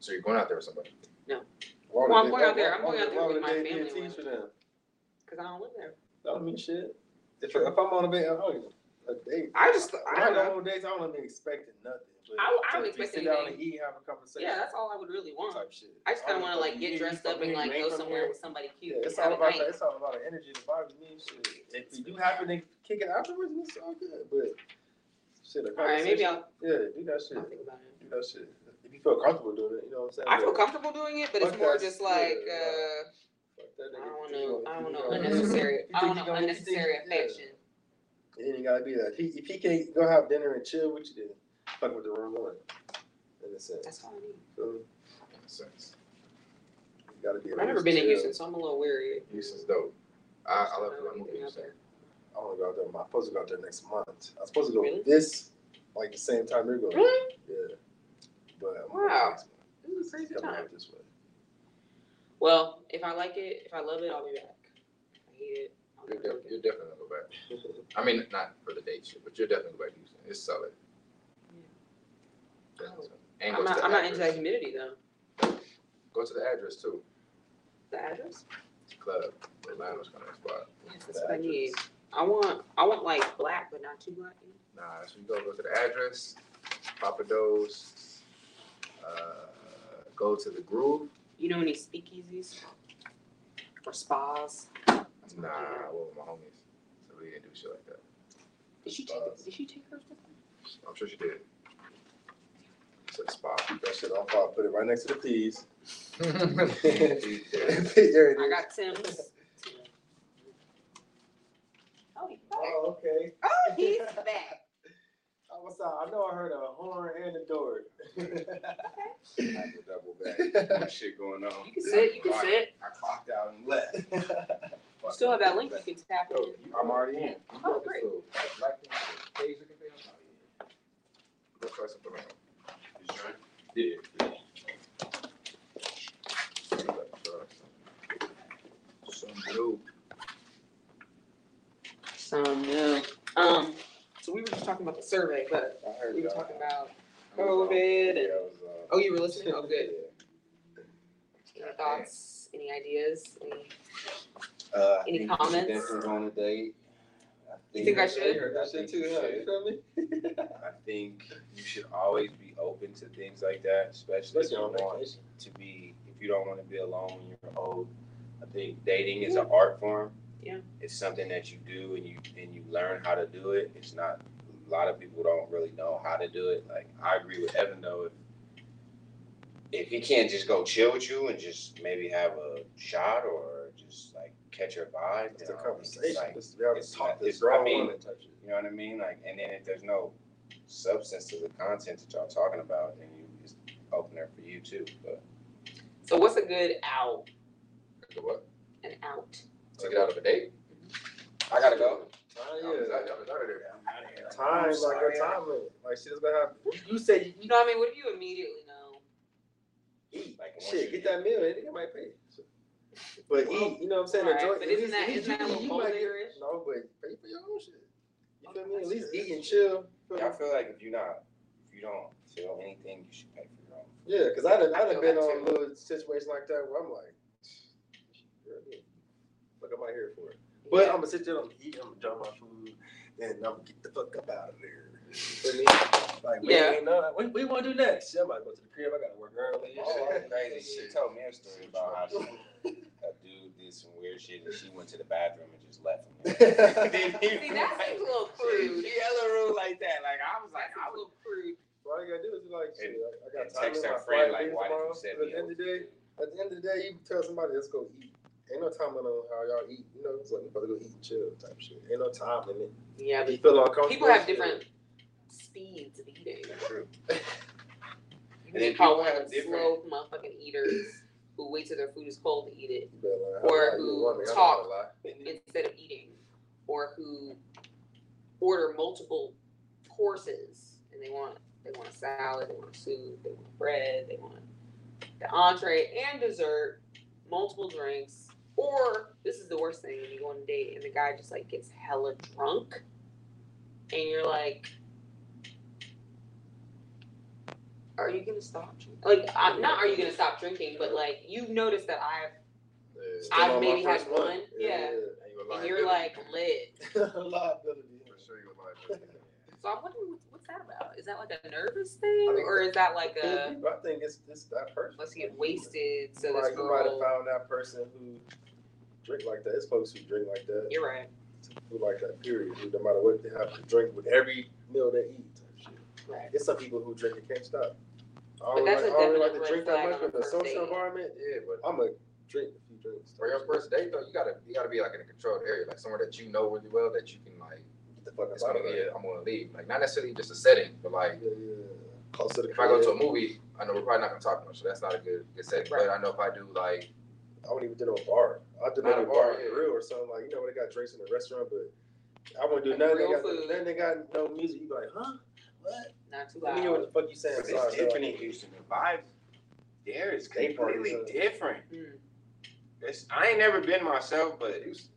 So you're going out there with somebody. Why Well, I'm would going they- out there. I'm why going out there why with would my they be a family tease for them? Cause I don't live there. That don't mean shit. If, if I'm on a date, I don't even, a date. I just- when I don't go know. on dates, I don't be expecting nothing. But I don't- I don't to- to expect sit down anything. and eat, have a conversation. Yeah, that's all I would really want. Type shit. I just kind of want to like get dressed up and like go somewhere with somebody cute. Yeah, and it's have all a about night. that. It's all about the energy, the vibe. I mean, shit. If you do happen to kick it afterwards, it's all good. But shit, a All right, maybe I'll, Yeah, do that shit. I'll think about it. Do that shit. If you feel comfortable doing it, you know what I'm saying. I feel But comfortable doing it, but it's Fuck more that just shit, like yeah. uh, fuck that I nigga. don't want You no, gonna- I don't you want no gonna- unnecessary, I don't think want you gonna- you think- unnecessary yeah. affection. It ain't gotta be that. If he if he can't go have dinner and chill with you, then fuck with the wrong one. In a sense, That's all I need. so Makes sense. you gotta be. I've never been in Houston, so I'm a little weary. Houston's dope. I, I love Don't the know out Houston. there. I want to go out there. I'm supposed to go out there next month. I'm supposed to go Really? this like the same time they're going. Really? Yeah. But I'm going Wow. next month. This is a crazy Coming time. out this way. Well, if I like it, if I love it, I'll be back. If I hate it, I'll You're, never def- you're definitely gonna go back. I mean, not for the date shit, but you're definitely going to go back to Houston. It's solid. Yeah. And I'm to not, the I'm not into that humidity though. Go to the address too. The address? Club. Kind of spot. Yes, that's what I need. I want, I want like black, but not too black. Nah, when you go. Go to the address. Pappadeaux. Uh, go to the Groove. You know any speakeasies or spas? Nah, well, with my homies. So we didn't do shit like that. Did she take? Did she take her? I'm sure she did. It's a spa. That shit on fire. Put it right next to the peas. there it I is. got Tim's. Oh, he's back. Oh, okay. Oh, he's back. Oh, I was out. I know I heard a horn and a door. I had to double back. More shit going on. You can sit. You can sit. I clocked out and left. You still have that link you can tap Yo, in. you I'm already in. Oh, great. Black people, page looking thing. Go try some tomato. You sure? Yeah. Some blue. So no. Um. So we were just talking about the survey, but I heard we were y'all. talking about I was on- COVID and- Yeah, I was, uh, Oh, you were listening? Oh, good. yeah. any thoughts, any ideas, any? Uh, I Any think comments? Definitely go on a date. You think I I should? heard that shit too, huh? You feel me? I think you should always be open to things like that, especially if Especially you on want to be, if you don't want to be alone when you're old. I think dating is an art form. Yeah. It's something that you do and you and you learn how to do it. It's not a lot of people don't really know how to do it. Like I agree with Evan though, if if he can't just go chill with you and just maybe have a shot or just like catch your vibe, It's then a I don't it's conversation. like- Just be able to it's talk not- it's- I mean, women type shit. you know what I mean? Like, and then if there's no substance to the content that y'all talking about, then you it's opener for you too. But So what's a good out? The what? An out. To get out of a date? I gotta go. Oh, I was yeah. out- I was out of there. Time, like a time limit. Like shit's gonna happen. You say you You know what I mean? What if you immediately know? eat. Like, Shit, get that meal, and nigga might pay. But eat, you know what I'm saying? Alright, Enjoy- but at isn't least that- eat, isn't that a you- little you might get- No, but pay for your own shit. You feel me? Okay, At least eat and chill. Yeah, I feel like if you're not, if you don't feel anything, you should pay for your own. Yeah, because I done, I I done feel been that on too. little situations like that where I'm like, girl, yeah, what am I here for? But I'm gonna sit there, I'm gonna eat, I'm gonna enjoy my food, and I'm gonna get the fuck up out of there. You me? Like, Yeah. man, no, what, what you wanna do next? Yeah, I might go to the crib, I gotta work early. and Oh, shit. crazy. She told me a story about how she, a dude did some weird shit and she went to the bathroom and just left him. See, that seems a little crude. She hella rude like that. Like I was like, That's a I was, little crude. All you gotta do is like, shit, I, I got And time text in my our friend like, leaves why did tomorrow. you send At the end of the day, at the end of the day, you tell somebody, let's go eat. Ain't no time limit on how y'all eat. You know, it's like we about to go eat and chill type shit. Ain't no time limit. Yeah, If you feel uncomfortable. people have shit. different speeds of eating. True. You And then call people one have of them different- slow motherfucking eaters who wait till their food is cold to eat it You better learn how Or to lie. You who a woman, I know talk. how to lie. instead of eating, or who order multiple courses and they want they want a salad, they want a soup, they want bread, they want the entree and dessert, multiple drinks. Or this is the worst thing when you go on a date and the guy just like gets hella drunk, and you're like, "Are you gonna stop drinking?" Like, I'm not. Are you gonna stop drinking? But like, you've noticed that I've Yeah. I've maybe had first one, yeah. And you a and you're like lit. Liability. For sure you a liability. So I'm wondering what's, what's that about? Is that like a nervous thing, I think- or is that like Yeah, a think it's it's that person. let's get wasted so You this might, you might have found that person who drink like that. It's folks who drink like that. You're right. Who like that. Period. Who, no matter what they have to drink with every meal they eat. Right. It's some people who drink and can't stop. I But don't, that's like, a I don't really like definite to drink that flag much, on a but in a first social date. environment, Yeah, but I'm a drink a few drinks. for your first date though, you gotta you gotta be like in a controlled area, like somewhere that you know really well that you can like Get the fuck it's out gonna of be there. I'm gonna leave. Like not necessarily just a setting, but like Yeah, yeah. Close to the if I go to a crib. movie, I know we're probably not gonna talk much, so that's not a good good setting. But I know if I do like I wouldn't even do no bar. I did Not no a bar, bar, yeah. grill or something like you know when they got drinks in the restaurant, but I wouldn't do Like nothing. They real got food. nothing. They got no music. You be like, huh? What? Not too Let me hear what the fuck you saying. But Sorry, it's different in Houston. The vibe there is Day parties, completely huh? different. Mm. It's, I ain't never been myself, but it's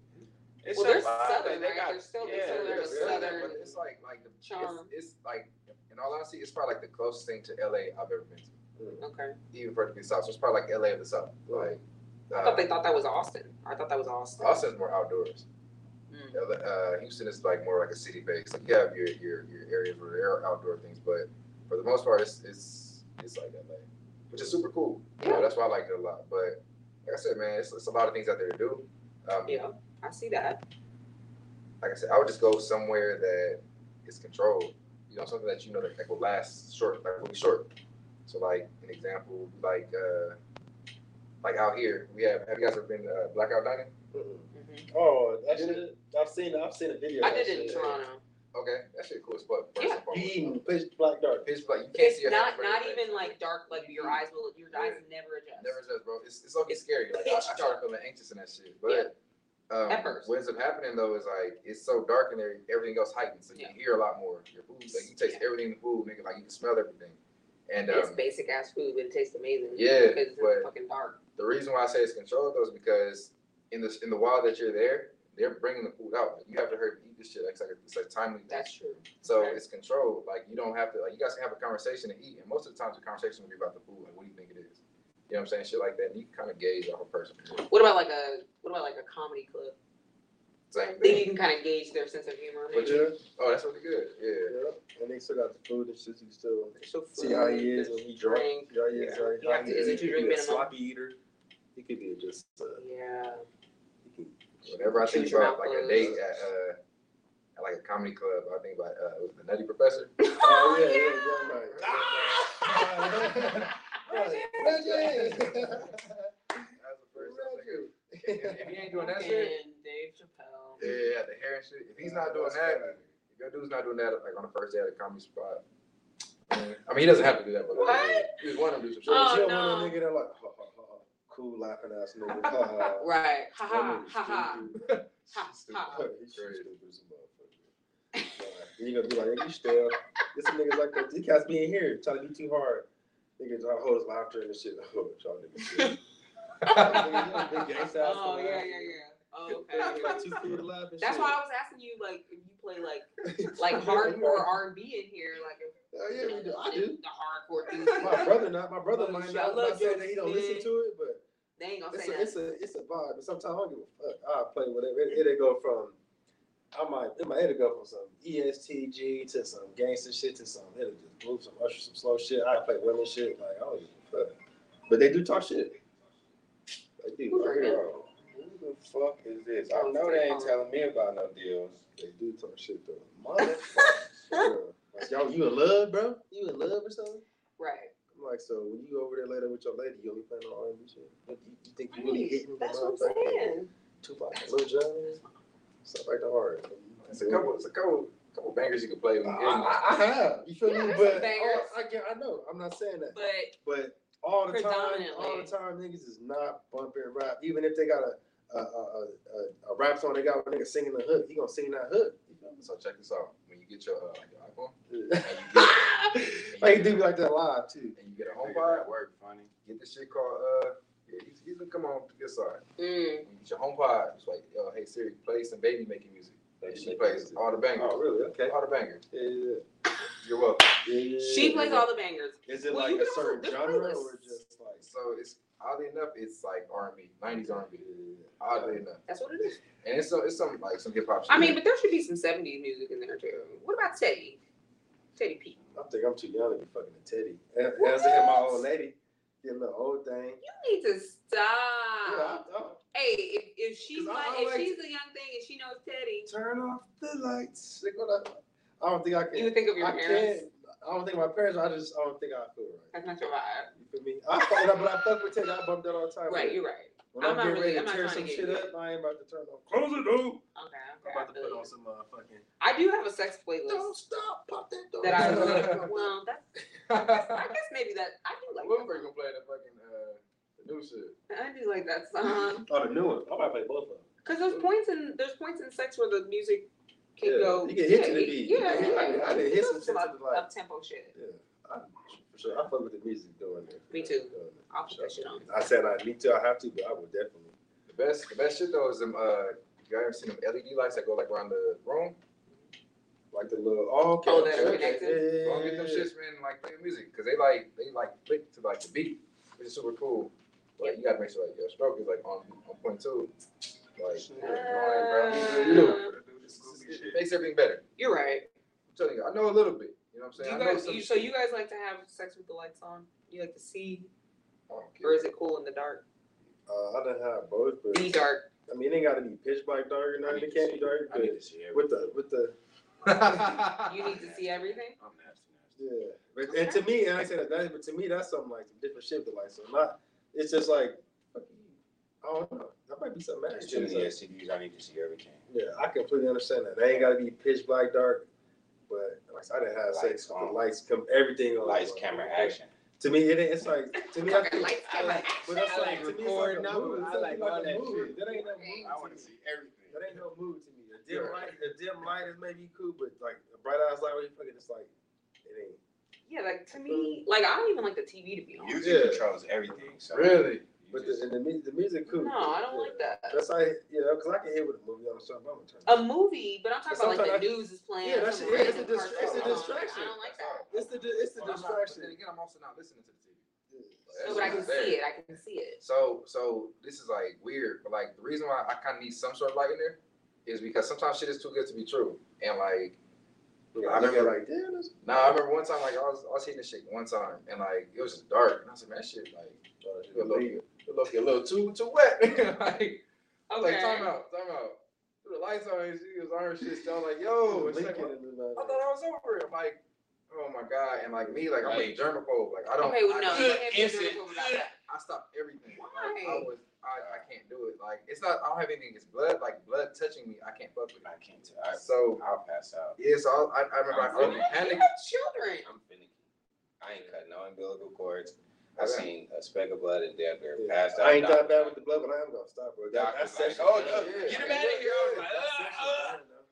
it's Well, a they're vibe. southern, they right? got, They're still- they're yeah, still they're there, still southern- but it's like like the Charm. It's, it's like in all honesty, it's probably like the closest thing to LA I've ever been to. Okay. Even for it to be South. So it's probably like LA of the South. Like I uh, thought they thought that was Austin. I thought that was Austin. Austin's more outdoors. LA, uh, Houston is like more like a city base. Like you have your your, your areas where there are outdoor things, but for the most part, it's it's it's like LA, which is super cool. You know, Yeah. that's why I like it a lot. But like I said, man, it's, it's a lot of things out there to do. Um, Yeah, I see that. Like I said, I would just go somewhere that is controlled. You know, something that you know that, that will last short, like will be short. So like an example, like uh, like out here, we have. Have you guys ever been uh, blackout dining? Mm-mm. hmm Oh, that shit. I've seen. I've seen a video. I did it in. Toronto. Okay, that shit cool as fuck. Yeah. and. You eating pitch black dark. Pitch black. You can't It's see your not not even like dark. Like your eyes will your eyes never adjust. Never does, bro. It's it's okay It's scary. Like I, I pitch started dark. feeling anxious in that shit. But um, what ends up happening though is like it's so dark in there, everything else heightened, so you Yeah. hear a lot more. Your food, like you taste Yeah. everything in the food, nigga. Like you can smell everything. And it's um, basic ass food, but it tastes amazing. Yeah, because it's but- fucking dark. the reason why I say it's controlled though is because in the in the while that you're there, they're bringing the food out. Like, you have to hurry to eat this shit. Like, it's like it's like timely. thing. That's true. So Okay. it's controlled. Like you don't have to like you guys can have a conversation and eat. And most of the times the conversation will be about the food. Like what do you think it is? You know what I'm saying? Shit like that. And you can kind of gauge off a person. What about like a what about like a comedy club? Same Then you can kind of gauge their sense of humor. But. Yeah, Oh, that's really good. Yeah. yeah. And they still got the food and shit. You can still So see how he is when he drunk. drink. See he is. Yeah. How, You have how he is it He two could drink be a minimum? sloppy eater. He could be just. Uh, Yeah. He could, Whenever I think Choose your about like a closed. date at uh at like a comedy club, I think about uh was it the Nutty Professor. oh yeah, yeah, yeah. Right. That's the first I think of. If, if he ain't doing that shit, And Dave Chappelle. yeah, the hair and shit. If he's not doing that, if your dude's not doing that like on the first day at a comedy spot. I mean, he doesn't have to do that, but What? he was one of them dudes. Oh, you don't no. want a nigga that like, ha, ha, ha, ha. Cool laughing ass nigga. Ha, ha, ha. Right. Ha ha ha ha. Ha ha. He's stupid as a motherfucker. You gonna be like, you still. This niggas like that. These cats being here trying to be too hard. Niggas try to hold his laughter and shit. Oh, y'all niggas. shit. Nigga, you know, big gangsta ass Oh yeah yeah yeah. Oh, okay. Like too cool to laugh and That's why I was asking you like if you play like like hardcore R and B in here like if Oh, yeah, we do. I do. the hardcore dudes. My brother not. My brother might not. Love not saying that he don't listen to it, but They ain't gonna it's say a, that. it's a it's a vibe. But sometimes I don't give a fuck. I play whatever. It, it'll go from I might it might it'll go from some EST Gee to some gangster shit to some it'll just move some usher some slow shit. I play women shit like I don't give a fuck. But they do talk shit. They do. Who I hear. Who the fuck is this? I don't know they ain't telling me about no deals. They do talk shit though. Motherfucker. Like, yo, you in love, bro? You in love or something? Right. I'm like, so when you go over there later with your lady, you only playing on R&B shit? You, you think you Right, really hitting That's the what I'm motherfucking saying. Tupac, Lil Jon, stuff like the hard. It's a couple. It's a couple. Couple bangers you can play. When I, you get in there. I, I have. You feel Yeah, me? there's But some bangers. oh, I get. I know. I'm not saying that. But But all the time, all Predominantly. the time, niggas is not bumping rap. Even if they got a a, a, a, a, a rap song, they got a nigga singing the hook. He gonna sing that hook. You feel me? So check this out. When you get your uh, like your iPhone Yeah. like do like that live too. and you get a Nigga, HomePod, that work funny. get this shit called uh. Yeah, he's, he's gonna come on to this side. mm, When you get your HomePod, it's like, yo, hey Siri, play some baby making music. And she plays all the bangers. Oh really? Okay. All the bangers. Yeah, yeah, You're welcome. yeah. yeah, she plays all the bangers. Is it Well, like a certain genre or just like? So it's oddly enough, it's like R&B, 90s R&B. Oddly enough, That's what it is. and it's some it's some like some hip hop. shit. I mean, but there should be some '70s music in there too. What about Teddy? Teddy P. I think I'm too young to be fucking a teddy. And as I hear my old lady, get a little old thing. You need to Yeah, stop. I, I, Hey, if, if she's 'Cause I- like, if like- she's a young thing and she knows Teddy, turn off the lights. What I, I don't think I can. you think of your I parents. can't. I don't think my parents. I just. I don't think I feel right. That's not your vibe. You feel me? I fuck up, but I fuck with Teddy. I bump that all the time. Right, you're right. When I'm I'm, not getting really- ready I'm to tear some shit up, I ain't about to turn on. Close it door. Okay, I'm okay. about to put feel on you. some motherfucking. I do have a sex playlist Don't stop, pop that door. that I really, well, that's, I guess maybe that, I do like Wilbur that gonna play the fucking uh the new shit. I do like that song. Oh, the new one. I might play both of them. Cause there's points in, there's points in sex where the music can Yeah, go. you can hit to the beat. Yeah, I did- yeah. I did hit some Some shit to the, like- up tempo shit. Yeah, I, for sure. I fuck with the music doing it. Me too. Doing it. I'll put that shit on. I said I need to. I have to, but I will definitely. The best the best shit though is them uh you guys ever seen them LED lights that go like around the room? Like the little. Oh, okay. Oh, that are connected? Yeah, yeah, Go get them yeah, yeah. shits, man, like play music. Cause they like they like click to like the beat, which is super cool. Like you gotta make sure like your stroke is like on on point two. Like you know, Uh, you know, it, it makes everything better. You're right. I'm telling you, I know a little bit. You know what I'm Do saying? you I know guys, some you, so you guys like to have sex with the lights on? You like to see, I don't or is it cool in the dark? Uh, I done have both, but Be dark. I mean, it ain't got to be pitch black dark or I nothing. need It to can't see- be dark, I but need to see with everything. the with the You need to see everything. I'm nasty, nasty. yeah. But, and to me, and I say that, that, but to me, that's something like some different shit. With the lights, so not. It's just like, fuck you. I don't know. That might be something There's magic. too many STDs. I need to see everything. Yeah, I completely understand that. They ain't got to be pitch black dark, but like I didn't have sex Lights with the on. lights, come everything on. Lights, like, camera, like, action. To me, it it's like to me. I Fucking think, lights, camera, but that's I like, like to it's like recording a them. mood. I like like all a that mood. shit. That ain't no Okay. mood. I to want to me. see everything. That ain't no mood to me. A dim Yeah. light, a dim light is maybe cool, but like a bright ass light, where you fucking, it's like it ain't. Yeah, like to me, like I don't even like the TV to be on. Music Yeah. controls everything. So Really? You But the, just- and the, mu- the music cool. No, I don't Yeah. like that. That's like yeah, because I can hear with a movie on something. I'm gonna turn. A movie, but I'm talking about like Sometimes the news is playing. Yeah, or that's- some yeah, it's a random dis- it's a on. distraction. I don't like that. It's the it's the Well, I'm not- but distraction. then again, I'm also not listening to the TV. No, but I can see it. I can see it. So, so this is like weird, but like the reason why I kind of need some sort of light in there is because sometimes shit is too good to be true, and like, Yeah, I I remember remember- like damn. That's, nah, I remember one time like I was I was hitting this shit one time, and like it was just dark, and I was like, man, that shit like uh, it look it look a little too too wet, like I was like, Okay. time out, time out. Put the lights on, and she was on her shit, still like, yo, and she's like, Lincoln and then, I thought I was over it. I'm like, oh my god, and like me, like I'm a germaphobe, like I don't. Okay, well, I, no, I, you can't be Instant. critical about that. I stopped everything. Like, Why? I was, I, I can't do it. Like it's not. I don't have anything against blood. Like blood touching me, I can't fuck with it. I it. can't tell. I, So I'll pass out. yeah, so I, I remember I I'm felt You panic. have children. I'm finicky. I ain't cutting no umbilical cords. I Okay. seen a speck of blood in there. They're yeah. passed out. I ain't that bad with the blood, but I am gonna stop, bro. That, that like, session. oh, no, Yeah. get him out of here. I was like, That session done, though.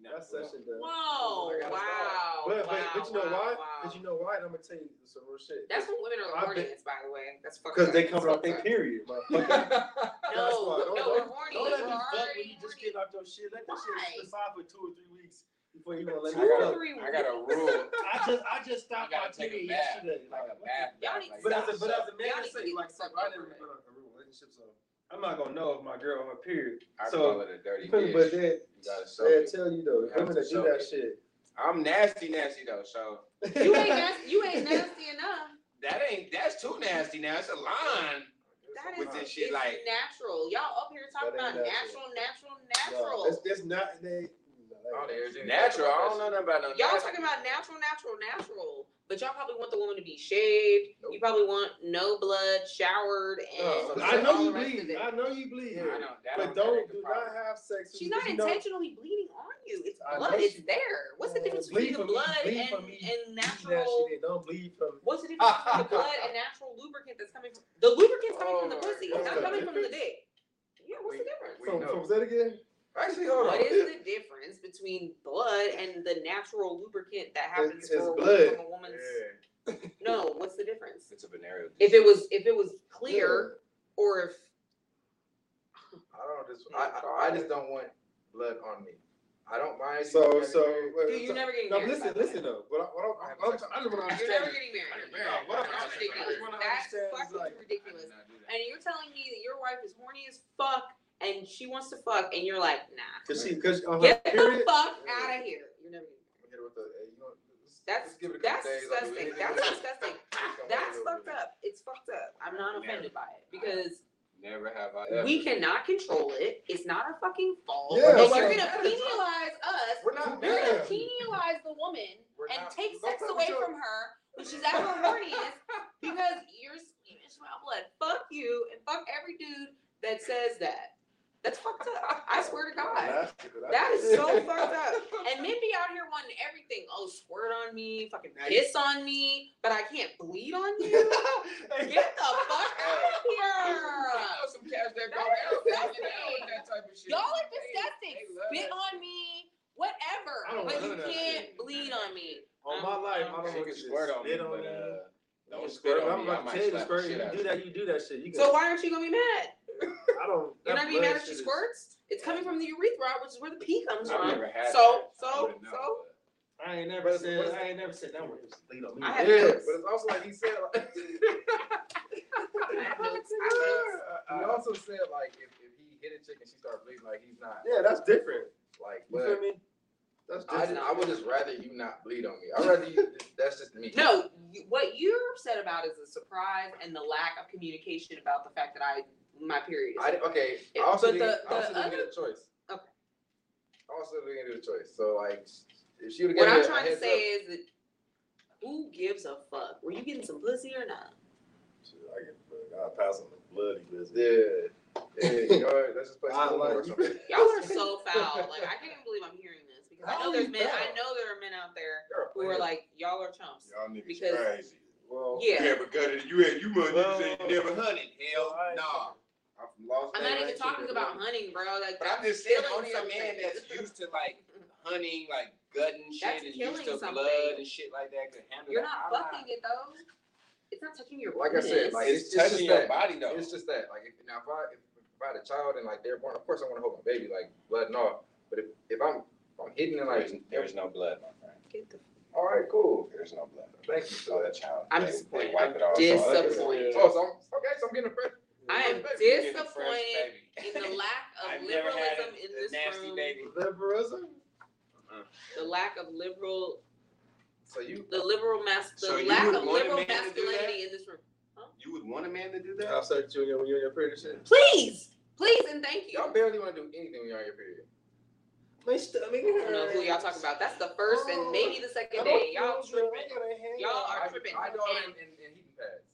No, That session done. Whoa! Oh I gotta Wow! But, but, wow, but you know wow, why? wow. You know why? And I'm gonna tell you some real shit. That's when women are the I've been- by the way. That's fucked Because up. they That's coming off their up. period, motherfucker. That's No, why. Don't- no, don't- we're horny. Don't let We're me fuck when already you just horny. getting out your shit. Let that Why? shit subside for two or three weeks before you gonna let me or fuck. three I got a rule. I just I just You stopped my gotta take period bath, yesterday. like a what the- bath. Y'all bath, need to But stop. as a, but as a man, I need to say like the so fuck I over didn't uh, it. put on a real relationship, so I'm not gonna know if my girl on her period. I So, call it a dirty you feel me? But dish. then You gotta soak they'll tell you though, You have women to that do that it. shit. I'm nasty, nasty though. So You ain't nasty. You ain't nasty enough. that ain't that's too nasty now. It's a line. That With is this shit, it's like- natural. Y'all up here talking about ain't natural, natural, No, natural. it's, it's not they. No, I don't hear anything Natural, I don't know nothing about no. Y'all natural. talking about natural, natural, natural, but y'all probably want the woman to be shaved. Nope. You probably want no blood, showered, and No, I know you the rest bleed. of it. I know you bleed. I know, But don't do problem. not have sex. She's not you know- intentionally bleeding on you. It's I blood. It's she- there. What's the Uh, difference bleed between the for me, blood and, and Bleed that natural? shit. Don't bleed from. What's the difference between the blood and natural lubricant that's coming from the lubricant's coming from the Oh pussy. It's not What's coming from the dick. Yeah, what's the difference? We From, know. from that again? Actually, hold on. What is the difference between blood and the natural lubricant that happens it's for a blood. from a woman's? Yeah. No, what's the difference? It's a venereal. If it was if it was clear, or if I don't just, oh I, I, I just don't want blood on me. I don't mind. So, you so. wait, dude, you're so- never getting No, married. listen, by the way. listen though. What I, what I, I'm, I'm, I just want to You're understand. never getting married. No, what I'm That's saying- ridiculous. what I That's understand is fucking like- ridiculous. And you're telling me that your wife is horny as fuck and she wants to fuck, and you're like, nah. Cause she, cause on her Get the period. fuck out of here. You're never getting married. Hit her with the, hey, you know, let's- That's let's give it a couple that's days, like, disgusting. we- That's disgusting. That's fucked up. It's fucked up. I'm not offended by it because Never have I ever. we cannot control it. It's not our fucking fault. Yeah, and like- you're gonna penalize us. We're not You're gonna mad. penalize the woman We're and not- take don't sex fuck away with from her when she's at her horniest because you're you smell blood. Fuck you and fuck every dude that says that. That's fucked up. I swear to God. That is so fucked up. And men be out here wanting everything. Oh, squirt on me, fucking piss on me, but I can't bleed on you. Get the fuck out of here. some cats that go out there that type of shit. Y'all are disgusting. Spit on me, whatever. But you none of that can't shit. bleed on me. On my life, I don't She want you to squirt on me, spit but uh, don't squirt. on I'm me. About to tell you to slap squirt. shit You out do that, you do that shit. So why aren't you gonna be mad? I don't. You're that not gonna mad if she squirts? It's coming from the urethra, which is where the pee comes I've from. never had So, that. I so, wouldn't know, so. I ain't never it's- said. I ain't never said that word. Just on me. I have Yeah, notes. but it's also like he said, like, I have notes. I he also said like if, if he hit a chick and she started bleeding, like he's not Yeah, that's different. like. You But feel me? That's I, different. I would just rather you not bleed on me. I'd rather you. That's just me. No, you- what you're upset about is the surprise and the lack of communication about the fact that I my period. Is I okay. It- I also but didn't, the- I also the didn't get a choice. Okay. I also didn't get a choice. So like, if she would have what given I'm a trying to heads say up- is that who gives a fuck? Were you getting some pussy or not? Shit, I get I pass on the bloody business. yeah, yeah. You know, what? let's just play I some like or something. Y'all are so foul. Like I can't even believe I'm hearing this because I know there's men. I know there are men out there who are like y'all are chumps. Y'all niggas Because- crazy. Well, Yeah. Yeah, because you had you must Well, say you never hunted. Hell, I nah. I'm from Las I'm not even talking about hunting, bro. Like But I'm just saying, only a man that's used to like hunting, like gutting That's shit and used to something. blood and shit like that could handle You're that. not I'm fucking it though. It's not touching your Like I said, penis. like It's, it's, it's touching just your that. body though. It's just that. Like if, now, if I if, if I had a child and like they're born, of course I want to hold my baby, like blood and all. But if, if I'm if I'm hitting and There's, like, there's no blood, my friend. Get the- all right, cool. There's no blood. Thank you So for that that. child. I'm they, disappointed. They wipe it off. Disappointed. Oh, so I'm, okay, so I'm getting a fresh. I am baby. You're getting a fresh disappointed baby. in the lack of I've never had liberalism a, in a this nasty room. baby. liberalism. Uh-huh. The lack of liberal, So you the liberal mas, the you lack would of want a liberal man to do that? masculinity in this room. You would want a man to do I'll that? start you when you're when you're in your period and shit. Please, please, and thank you. y'all barely want to do anything when you're on your period. Man, st- I I don't know who y'all talking about. That's the first and oh. maybe the second day. Y'all tripping. Y'all are I, tripping. I know And- in, in, in heating pads.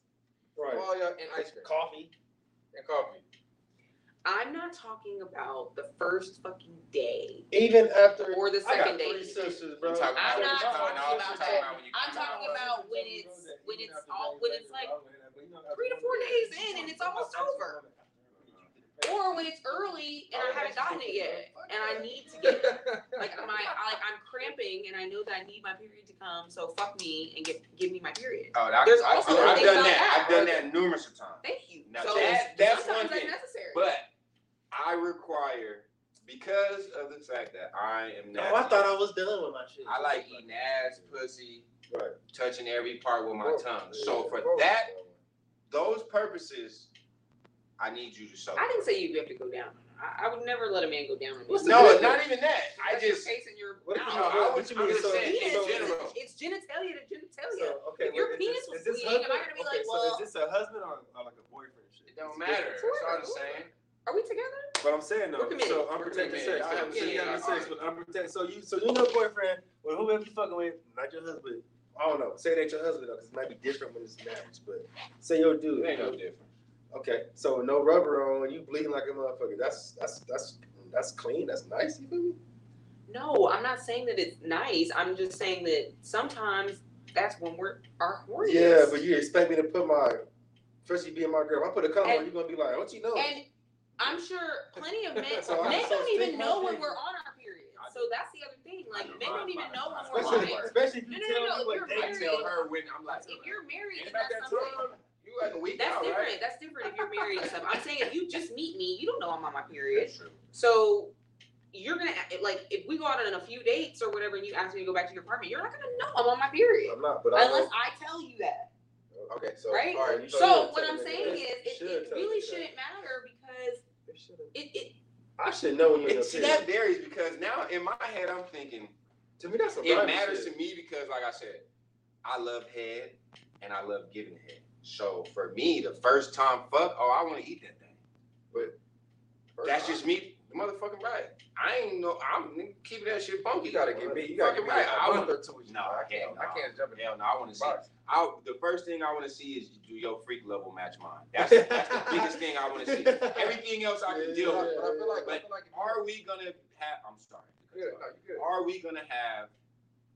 Right. All y'all and ice cream Coffee. And coffee. I'm not talking about the first fucking day Even after. or the I got second day. three sisters, bro. You talking I'm about- not talking no, about she's that. when I'm talking about when it's when it's all when it's like three to four days in and it's almost over. Or when it's early and I oh, haven't gotten it yet, and I need to get it. Like my, I, like I'm cramping and I know that I need my period to come, so fuck me and get give me my period. Oh, that, There's I, also I've done that. that. I've done that numerous of times. Thank you. Now so that- that's sometimes one thing. necessary. But I require, because of the fact that I am Oh, I thought I was done with my shit. I like eating ass, pussy, Right. touching every part with my Whoa. tongue. So for Whoa. that, those purposes, I need you to show. I didn't say you have to go down. I, I would never let a man go down on me. No, not even that. I That's your just face and your What if No, I what was- you mean? So- saying, in Penis, general. It's genitalia to genitalia. So, okay, If your well, penis is- was is bleeding, am I gonna be Okay, like, so well- is this a husband or, or like a boyfriend? shit? It don't matter. That's all I'm saying. Are we together? But I'm saying though, We're so We're unprotected committed. sex. I have Yeah, you yeah, having yeah. sex with unprotected. So you, so you know, boyfriend, or whoever you fucking with, not your husband. I don't know. Say it ain't your husband though, because it might be different when it's marriage. But say your dude. It ain't no different. Okay, so no rubber on, you bleeding like a motherfucker. That's that's that's that's clean. That's nice. You feel me? No, I'm not saying that it's nice. I'm just saying that sometimes that's when we're our horniest. Yeah, but you expect me to put my, especially being my girl. If I put a condom on, And- you gonna be like, what you know? And I'm sure plenty of men So men so don't even know when we're on our period. So that's the other thing. Like men don't even know when we're especially, on it. especially if you no, no, tell no, me what you're day I to tell tell her. her when I'm like, If you're married, ain't that's that something. Time. You like a week That's out, different. right? That's different if you're married and stuff. I'm saying if you just meet me, you don't know I'm on my period. That's true. So you're gonna like if we go out on a few dates or whatever, and you ask me to go back to your apartment, you're not gonna know I'm on my period I'm not, but I unless know. I tell you that, Okay, so right? all right, so, So what I'm saying is, it, it really shouldn't matter because It it, it I should know when you're See, that varies because now in my head, I'm thinking, To me, that's some it matters shit. to me because, like I said, I love head and I love giving head. So for me, the first time fuck, oh, I want to eat that thing. First That's time. just me, the motherfucking right. I ain't know. I'm keeping that shit funky. You gotta get me. You gotta give Fucking me right. I a month want- or two. you, No. I can't. no. I can't jump in. Hell no, I want to see. I, the first thing I want to see is do your freak level match mine. That's, that's the biggest thing I want to see. Everything else I can deal But with. I feel like, I But feel like Are we gonna have? I'm sorry. Good, no. Are we gonna have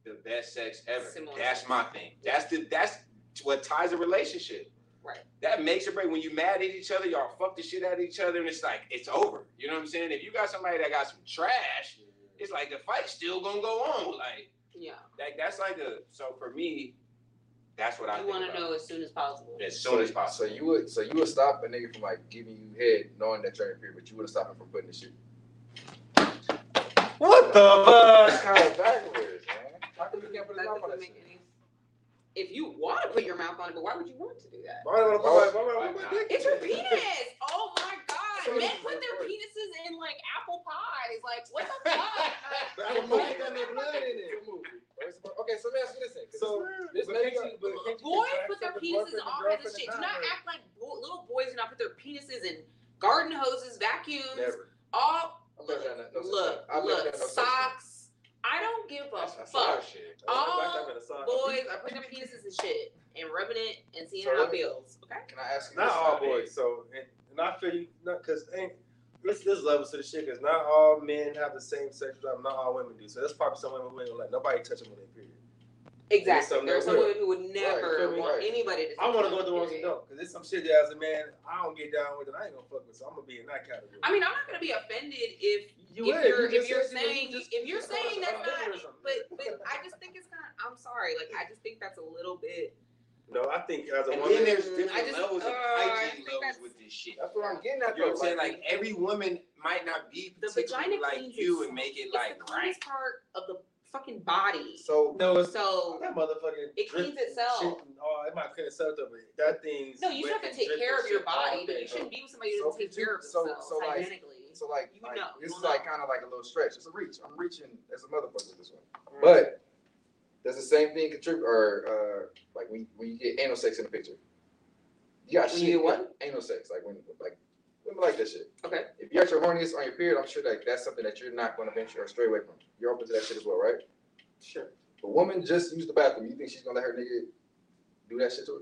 the best sex ever? Similar that's my thing. That's the that's what ties a relationship. Right. That makes or break when you mad at each other, y'all fuck the shit out of each other, and it's like it's over. You know what I'm saying? If you got somebody that got some trash, it's like the fight's still gonna go on. Like yeah, that, that's like a so for me, that's what I you want to know as soon as possible. as soon as possible. So you would, so you would stop a nigga from like giving you head, knowing that you're in a period, but you wouldn't stop him from putting the shit. What the fuck? kind of backwards, man. How come you can't put his That mouth on that make shit? any. If you want to put your mouth on it, but why would you want to do that? Why would I put my- why would I put my dick It's your penis. Oh my god, So men put their penises in like apple pies. Like what the fuck? But I don't know, ain't got no blood in it. Okay, so let me ask you this then. 'cause So, this but makes you, but you Boys put their penises boyfriend and all kinds of shit. Do not not act like bo- little boys do not put their penises in garden hoses, vacuums, never. all I've never done that. Look. I've look, done no socks. I don't give a That's, that's fuck. our shit. All Back up in the sock. Boys are putting their penises in shit and rubbing it and seeing So how it feels. Okay. Can I ask you Not all boys. So, and, and I feel you, not because ain't. Let's this levels to the shit because not all men have the same sexual drive. Not all women do. So there's probably some women who ain't gonna let nobody touch them on their period. Exactly. something There are some women who would never feel me? want Right. anybody to. I want to go through them, ones who don't because there's some shit that as a man I don't get down with and I ain't gonna fuck with. So I'm gonna be in that category. I mean, I'm not gonna be offended if You if would. you're You if you're saying just- if you're saying that's not it but but I just think it's kind of I'm sorry like I just think that's a little bit No, I think as a And woman. then there's different I just- levels uh, of I hygiene think levels that's- with this shit. That's what I'm getting at. You know what I'm saying? Like every woman might not be the particularly vagina like cleans you itself. and make it It's like the right. cleanest part of the fucking body. so no, it's So that motherfucking. It cleans itself. Shit, and all, it might clean itself though, but that thing's. no, you should wet have to and take dripping care of your shit all body, but day, you shouldn't be with somebody who So doesn't take you- care of so- themselves so, like- hygienically. So like, You like know, this you is know. like kind of like a little stretch. It's a reach. I'm reaching as a motherfucker with this one. Mm. But does the same thing contribute or uh like when when you get anal sex in the picture? You got When shit. you what? Anal sex, like when like women like that shit. Okay. If you're at your horniest on your period, I'm sure like that's something that you're not going to venture or stray away from. You're open to that shit as well, right? Sure. A woman just used the bathroom. You think she's gonna let her nigga do that shit to her?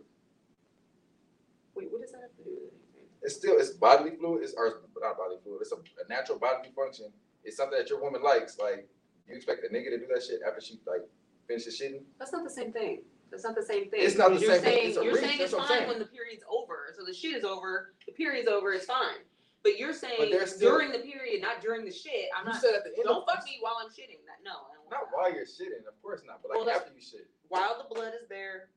Wait, what does that have to do with anything? It's still it's bodily fluid. It's or not bodily fluid. It's a, a natural bodily function. It's something that your woman likes. Like you expect a nigga to do that shit after she like finishes shitting. That's not the same thing. That's not the same thing. It's not the you're same thing. saying, It's you're reach. saying That's it's fine saying. when the period's over. So the shit is over. The period's over. It's fine. But you're saying there's still- during the period, not during the shit. I'm you not. said at the end. Don't fuck me while I'm shitting. That, no, I don't Not that. while you're shitting, of course not. But like Well, after you shit, While the blood is there,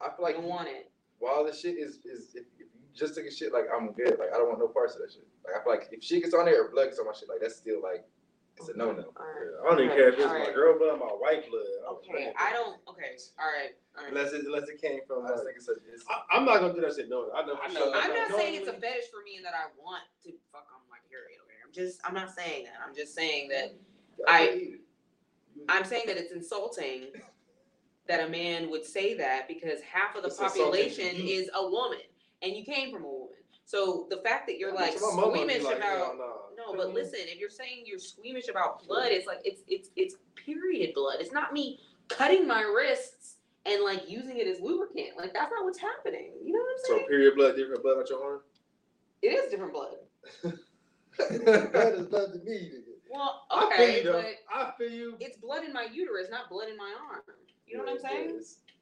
I feel like don't want it. while the shit is is if, you just took a shit, like I'm good. Like I don't want no parts of that shit. Like I feel like if she gets on there or blood gets on my shit, like that's still like it's a no no. All right. I don't even care if it's Alright. my girl blood or my white blood. I don't Okay. I don't. Okay, all right, all right. Unless it, unless it came from. I just Like, think it's a it's, I, I'm not gonna do that shit. No, I know. I know. I'm not saying it's a fetish for me and that I want to fuck on my period. Okay, I'm just. I'm not saying that. I'm just saying that. I- I'm saying that it's insulting that a man would say that because half of the It's population is a woman and you came from a woman. So the fact that you're like So my squeamish like, about hell nah. no, but mm-hmm. listen, if you're saying you're squeamish about blood, it's like it's it's it's period blood. It's not me cutting my wrists and like using it as lubricant. Like that's not what's happening. You know what I'm saying? So period blood, different blood on your arm. it is different blood. that is blood to me, nigga. Well, I feel okay, you though. but I feel you. it's blood in my uterus, not blood in my arm. You know what I'm saying?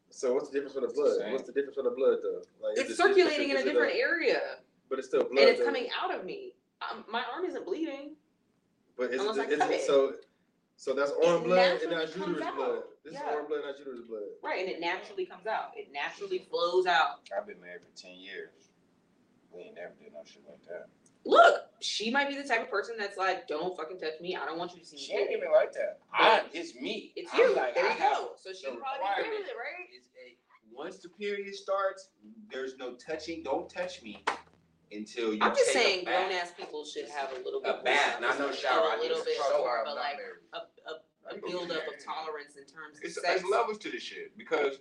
It's- So what's the difference with the blood? same. What's the difference with the blood though? Like, It's circulating in a it different area, But it's still blood. and it's though. coming out of me. Um, my arm isn't bleeding. But is unless I it, is cut it it. so? So that's arm It blood and naturally that's comes uterus out. blood. This Yeah. is arm blood, not uterus blood. Right, and it naturally comes out. It naturally flows out. I've been married for ten years. We ain't never did no shit like that. Look, she might be the type of person that's like, "Don't fucking touch me. I don't want you to see me." She ain't naked." even like that. I, it's me. It's I'm you. Like, there I you go. So she the probably be good requirement. with it, right? It's a, once the period starts, there's no touching. Don't touch me until you I'm just take saying, grown ass people should have a little bit A bath, not no shower. A little bit so more far of a I'm not like a, a, a, a I'm build up of tolerance in terms of It's, sex. it's levels to this shit because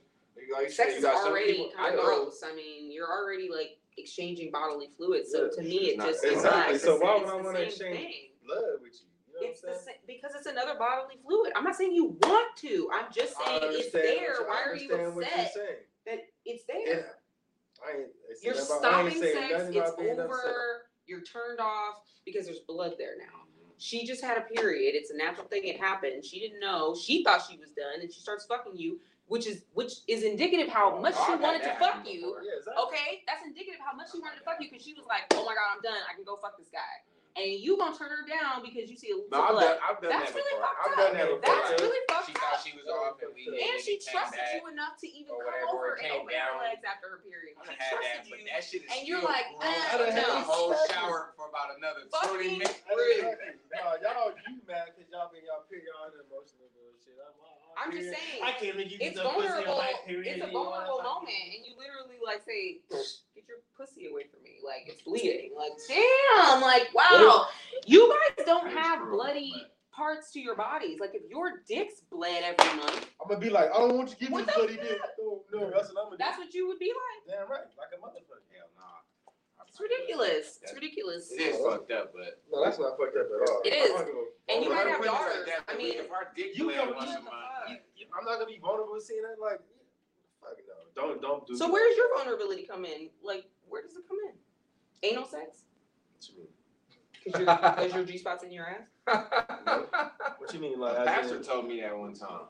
like you Sex said, you is got some already kind of gross. I mean, you're already like exchanging bodily fluids. So Yeah, to it's me, it not- just is Exactly. like So the why would I it's the wanna same exchange thing. Blood with you. You know It's what the I'm saying? same because it's another bodily fluid. I'm not saying you want to. I'm just saying it's there. you- I Why are you understand what you're upset saying. that it's there? Yeah. I ain't, it's You're about- I stopping saying sex. nothing It's about being upset. over. You're turned off because there's blood there now. She just had a period. It's a natural thing. It happened. She didn't know. She thought she was done, and she starts fucking you, which is which is indicative how much Oh, she wanted to fuck you. Yeah, exactly. Okay, that's indicative how much she wanted to fuck you because she was like, "Oh my god, I'm done. I can go fuck this guy," and you gonna turn her down because you see a little No, I've blood. done, I've done That's that really before. fucked I've up. done that before. That's Right. really fucked She up. thought she was off and we hit And she trusted back. you enough to even or come over and came open her legs after her period. She done had that, trusted but you. that shit is and you're still like, gross. uh, I done had no. a whole shower for about another Fucking twenty minutes. Exactly. No, y'all, you mad because y'all been y'all period on the emotional bullshit. I'm, I'm just saying. I can't make you It's the pussy vulnerable. period. It's a and you wanna vulnerable moment, and you literally like say, "Get your pussy away from me!" Like it's bleeding. Like damn. Like wow. You guys don't have bloody parts to your bodies. Like if your dick's bled every month, I'm gonna be like, I don't want you to give me What bloody dick. No, no, that's what I'm gonna that's do. what you would be like. Damn right, like a motherfucker. Hell nah. It's ridiculous. It's ridiculous. It is fucked up, but. No, that's not fucked up at all. It is. I'm not gonna- And you might have daughters. Like I mean, if our dick You bled once a month, you- you- I'm not gonna be vulnerable with seeing that. Like, fuck no, don't don't do. So that. where's your vulnerability come in? Like where does it come in? Anal sex? What you mean? Cause your, cause your G spot's in your ass. What you mean, like? A pastor in- told me that one time.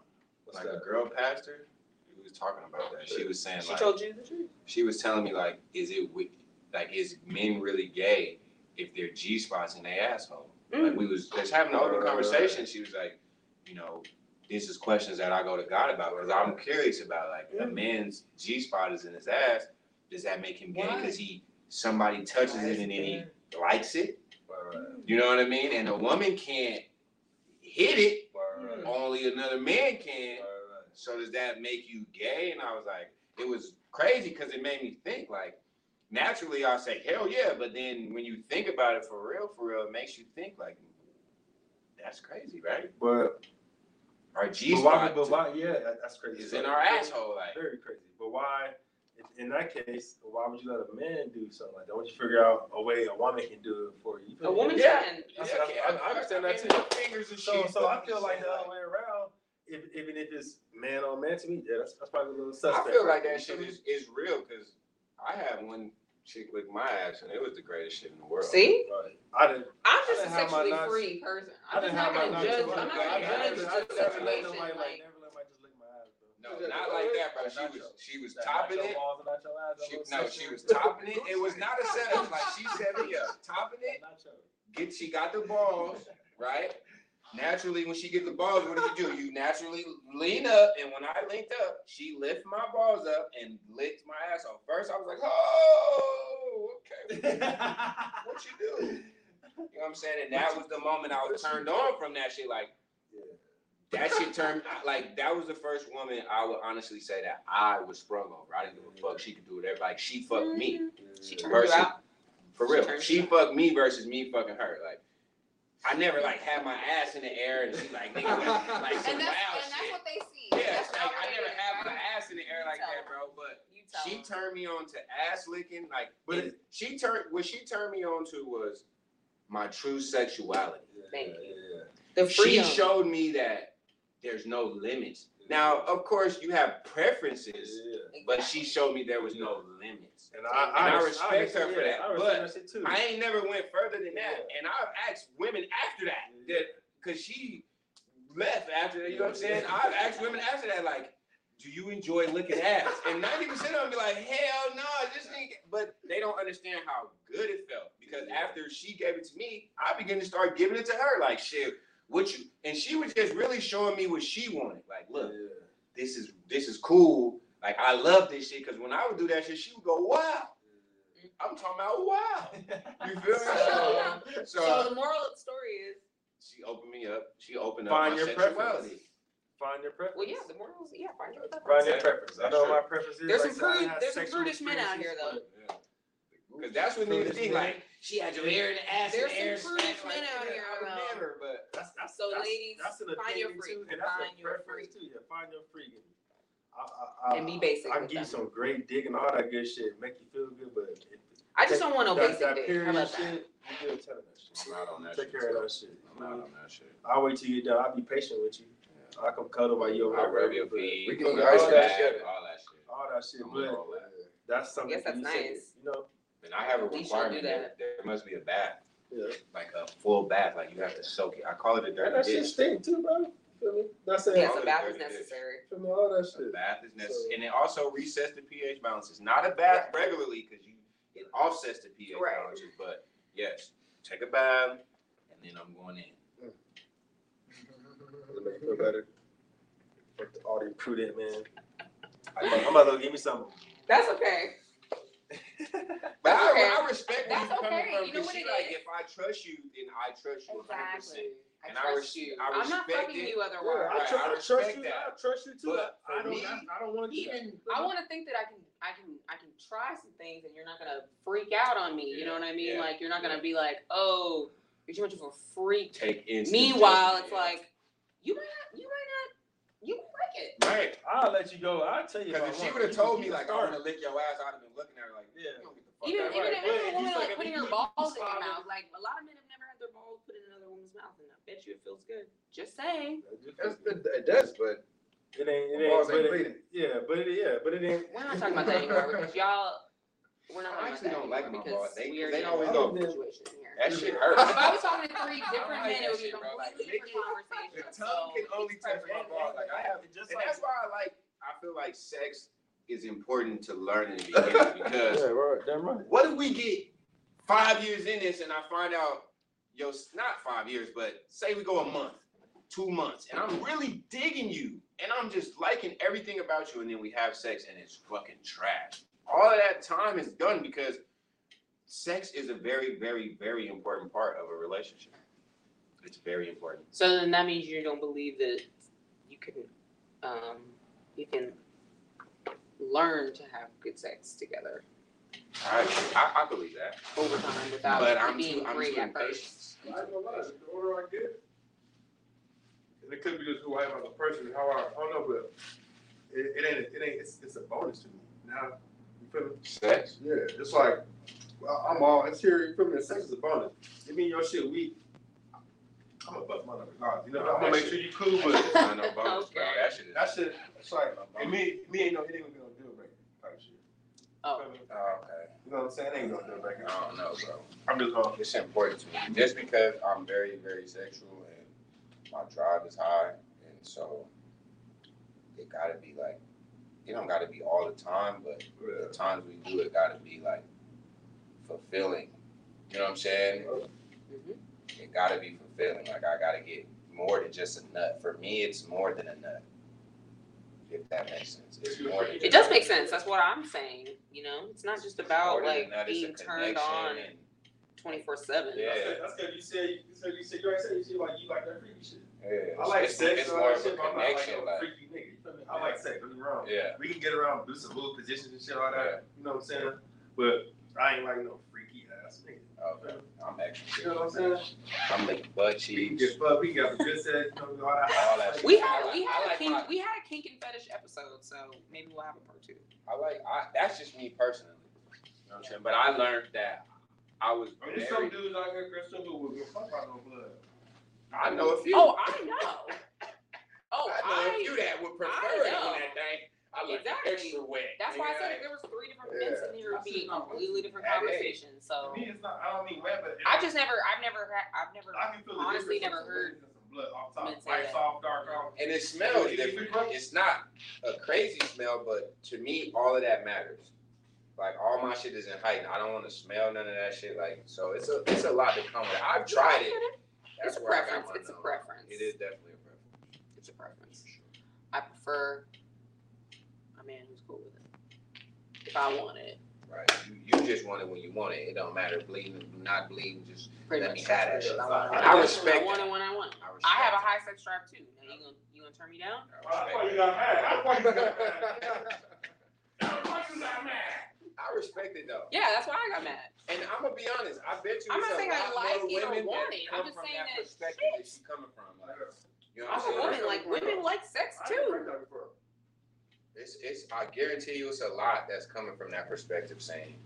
What's Like a girl pastor, we was talking about that. She was saying She like, told you the truth. she was telling me like, is it wi- like is men really gay if they're G spots in their asshole? Like Mm. we was just having an open conversation. She was like, you know, this is questions that I go to God about because I'm curious about like a Mm. man's G spot is in his ass. Does that make him gay because he somebody touches it and then he likes it? Right, You know what I mean? And a woman can't hit it. right, Only another man can. So does that make you gay? And I was like, it was crazy because it made me think like naturally I'll say, hell yeah, but then when you think about it for real, for real, it makes you think like that's crazy, right? But Our G but why? spot But why? Yeah, that- that's crazy. is in our asshole, like Very crazy. But why? in- In that case, why would you let a man do something like that? Why don't you figure out a way a woman can do it for you? You A woman Yeah. can. That's- that's- I- I understand that too. Fingers and So, shit. so I feel like the other way around. If, even if it's man on man, to me, yeah, that's, that's probably a little suspect. I feel right like that shit is, is real because I had one chick lick my ass and it was the greatest shit in the world. See, Right. I didn't. I'm just a didn't have my sexually nuts- free person. I I'm didn't just have not my gonna nuts judge. I'm not gonna I judge never- the I never let situation. nobody Like, like never let my just lick my ass, bro. No, not like that, bro. She was she was topping it. She, no, she was topping it. It was not a setup. Like she set me up, topping it. Get she got the balls right. Naturally, when she get the balls, what do you do? You naturally lean up, and when I linked up, she lift my balls up and licked my ass off. First, I was like, "Oh, okay, what you do?" You know what I'm saying? And that was the moment I was turned on from that shit. Like that shit turned like that was the first woman I would honestly say that I was sprung over. I didn't give a fuck. She could do whatever. Like she fucked me. Mm-hmm. She turned Versus, out. for real. turned She fucked me versus me fucking her. Like I never like had my ass in the air and she like nigga like, like some And that's wild and that's shit. what they see. Yeah, That's like I never outrageous, had my ass in the air like that, bro. But You tell she him. turned me on to ass licking. Like, But and she turned what she turned me on to was my true sexuality. Thank you. yeah. The She showed me that there's no limits. Now, of course, you have preferences, Yeah. but she showed me there was no limits. And I, And I I, respect understand- her for that, I respect but. I ain't never went further than that, and I've asked women after that that because she left after that. You know what I'm saying? I've asked women after that, like, do you enjoy licking ass? And 90% of them be like, hell no, just ain't. But they don't understand how good it felt because after she gave it to me, I began to start giving it to her. Like, shit, what you? And she was just really showing me what she wanted. Like, look, this is this is cool. Like, I love this shit because when I would do that shit, she would go, wow. I'm talking about wow. You feel me? So, So so the moral of the story is, she opened me up. She opened up Find my your sexuality. Find your preference. well, yeah, the moral is, yeah, find your preference. Find your preference. I know my preference is. There's like some I prude- there's some sexual prudish men out here, experiences, Because that's what niggas think. Like she had your hair in the ass. There's and hair some prudish smacked, men out here, I would um, never, but That's, that's, So that's, ladies, that's an find your opinion freak. too, and that's Find a your preference freak. too. Yeah, find your freak. And I, I, I, And be basic I with give you them. some great dick and all that good shit, make you feel good, but it, I just don't want no that, basic that dick. How period about that? shit, you good telling that shit. I'm not on that Take shit, care of that shit. I'm not on that shit. I'll wait till you get done. I'll be patient with you. I come cuddle while you over I there. rub your feet. We can rub eat ice your together. All that shit. All that shit, I'm with but all that. that's something Yes, that's you say, nice. you know. And I have a We should do requirement that there must be a bath, Yeah. like a full bath. Like you have to soak it. I call it a And dirty that shit dish. stink too, bro. Feel me? Not saying Yes, a bath is necessary. feel me, all that A shit. bath is necessary, So- and it also resets the pH balances. Not a bath regularly because you it offsets the pH Right. balances, but yes, take a bath, and then I'm going in. Does it make you feel better? Fuck the- All the prudent man. I'm about to give me some. That's okay. But I, okay. I respect where That's you're coming okay. from You know because what she it like, is? if I trust you, then I trust you 100. percent I And I trust res- you. I I'm not respect fucking it. you Yeah, otherwise. I, tr- I I trust you. that. I trust you too. But I, I for don't. me, I, I don't want to Even that. I want to think that I can, I can, I can try some things, and you're not gonna freak out on me. You know what I mean? Yeah, Like you're not gonna be like, oh, you're too much of a freak. Take instant Meanwhile, it's like you might not, you might not, you might it. yeah. right. I'll let you go. I'll tell you. Because if I she would have told me like I start. want to lick your ass, I'd have been looking at her like, Yeah. you don't get the fuck Even, out even, here. if, even a woman like putting her balls in her mouth, like a lot of men have never had their balls put in another woman's mouth, and I bet you it feels good. Just saying. It it does, but It ain't. It ain't. But it, yeah, but it, yeah, but it ain't. We're not talking about that anymore because y'all. We're not I actually about don't that like anymore my balls. because They- we are they in always a go- situation here. That shit If hurts. I was talking to three different men, it that would be shit, bro. Like, completely different The conversations. tongue can So, only touch my balls. Like I have, just and like that's why I like. I feel like sex is important to learn in the beginning because Yeah, right. Damn right. what if we get five years in this and I find out, yo, not five years, but say we go a month, two months, and I'm really digging you, and I'm just liking everything about you, and then we have sex and it's fucking trash. All of that time is done because sex is a very, very, very important part of a relationship. It's very important. so then that means you don't believe that you can, um, you can learn to have good sex together I, I, I believe that, over time without but I'm being too, I'm great too at first. I ain't gonna the older I get, and it could be just who I am as a person, how I, I don't know, but it, it ain't, it ain't, it's, it's a bonus to me. Now, you feel me? Sex? Yeah, it's like, well, I'm all, it's here, you feel me? Sex is a bonus. Give me your shit weak. I'm gonna bust my number. Nah, you know, I'm gonna make sure you cool, with it. not no bonus, bro. Okay. That shit is. that shit, it's like, and me, me ain't no, it ain't gonna be no deal breaker type shit. Oh. Feel me? Oh, okay. You know what I'm saying? It ain't no deal breaker. I don't know, bro. I'm just gonna, It's important to me just because I'm very, very sexual and my drive is high, and so it gotta be like, it don't gotta be all the time, but the times we do it gotta be like fulfilling. You know what I'm saying? Mhm. It gotta be fulfilling. Like I gotta get more than just a nut. For me, it's more than a nut. If that makes sense, it's more than. It does make sense. That's what I'm saying. You know, it's not just about More than a like nut, being turned on and- twenty four seven. Yeah. that's because you said, you said, you said, you already said, you said, like, you like that freaky shit. Yeah, I like it's, sex, it's and more of a shit, but I'm not like connection, no like, freaky nigga. You feel me? I like sex, don't get me wrong. yeah. We can get around, do some little positions and shit, all Yeah. that. You know what I'm saying? But I ain't like no freaky ass nigga. Okay, I'm extra. You know what I'm saying? I'm licking butt We can cheeks. get fucked, we got have a good sex, you know, all that. All that. We had we had a like king my- we had a kink and fetish episode, so maybe we'll have a part two. I like. I that's just me personally. You know what I'm saying? But I learned that I was I mean, there's some dudes out here, Crystal, who will give a fuck about no blood. I know a few. Oh, I know. Oh, I know a I. few that would prefer I it know. on that thing. I like Exactly. extra wet. That's why I said if there was three different events in here, it would be a completely different Hey, hey. conversation. To So me, it's not. I don't mean wet, but I just never, I've never, had, I've never. I can feel the honestly difference never heard some some blood off top, men say white that. soft, dark off. And it smells different. different? It's not a crazy smell, but to me, all of that matters. Like all my shit is in heightened. I don't want to smell none of that shit. Like so, it's a it's a lot to come with. I've tried it. That's It's a where I got preference. my It's a number. preference. It is definitely a preference. It's a preference. I prefer a man who's cool with it. If I want it, Right. You, you just want it when you want it. It don't matter bleeding, or not bleeding. Just pretty Let much. me that's have what that it is. shit. I want it. I respect I want it when I want it. I, I have a high sex drive too. Now you gonna you gonna turn me down? it. Well, I that's why you respect got mad. That's why you got mad. it. That's why you got mad. I respect it though. Yeah, that's why I got mad. And I'm gonna be honest. I bet you I'm not saying I like it or want it. I'm just saying that that perspective that shit. she coming from. Like, you know I'm a I'm saying? woman. Like women like sex too. heard that before. It's it's I guarantee you it's a lot that's coming from that perspective saying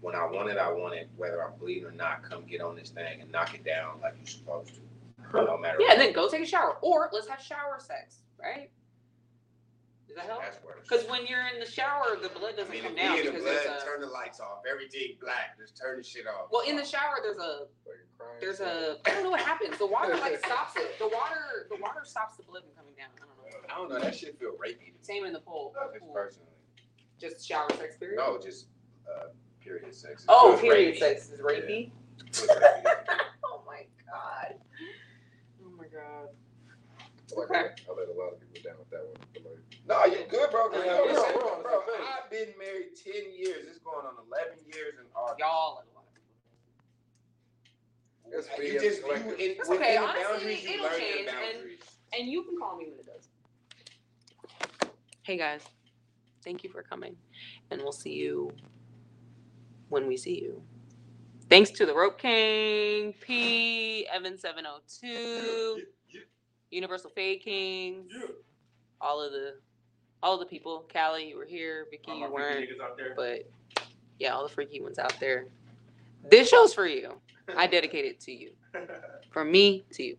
when I want it, I want it, whether I'm bleeding or not, come get on this thing and knock it down like you're supposed to. No matter Yeah, what. then go take a shower, or let's have shower sex, right? Does that help? That's worse. Because when you're in the shower, the blood doesn't mean, come down in the because blood, a. turn the lights off, everything black, just turn the shit off. Well, in the shower, there's a there's a I don't know what happens. The water like stops it. The water the water stops the blood from coming down. I don't know. I don't know, that shit feel rapey Same in the pool. just pool. personally. Just shower sex period. No, just uh, period sex. Oh, period rapey. sex is rapey. Rapey. Oh my god. My god. I like that. I let a lot of people down with that one. But like, No, you good, bro. 'cause Yeah, you we're listen, on- we're on the bro. I've been married ten years. It's going on eleven years in August. Y'all let a lot of people. That's you as just you collective. in, That's okay, honestly, boundaries. It'll change, and- And you can call me when it does. Hey guys, thank you for coming, and we'll see you when we see you. Thanks to the Rope King, P, Evan seven oh two, Universal Fade Kings, Yeah. all of the, all of the people. Callie, you were here. Vicky, you weren't, but yeah, all the freaky ones out there. This show's for you. I dedicate it to you, from me to you.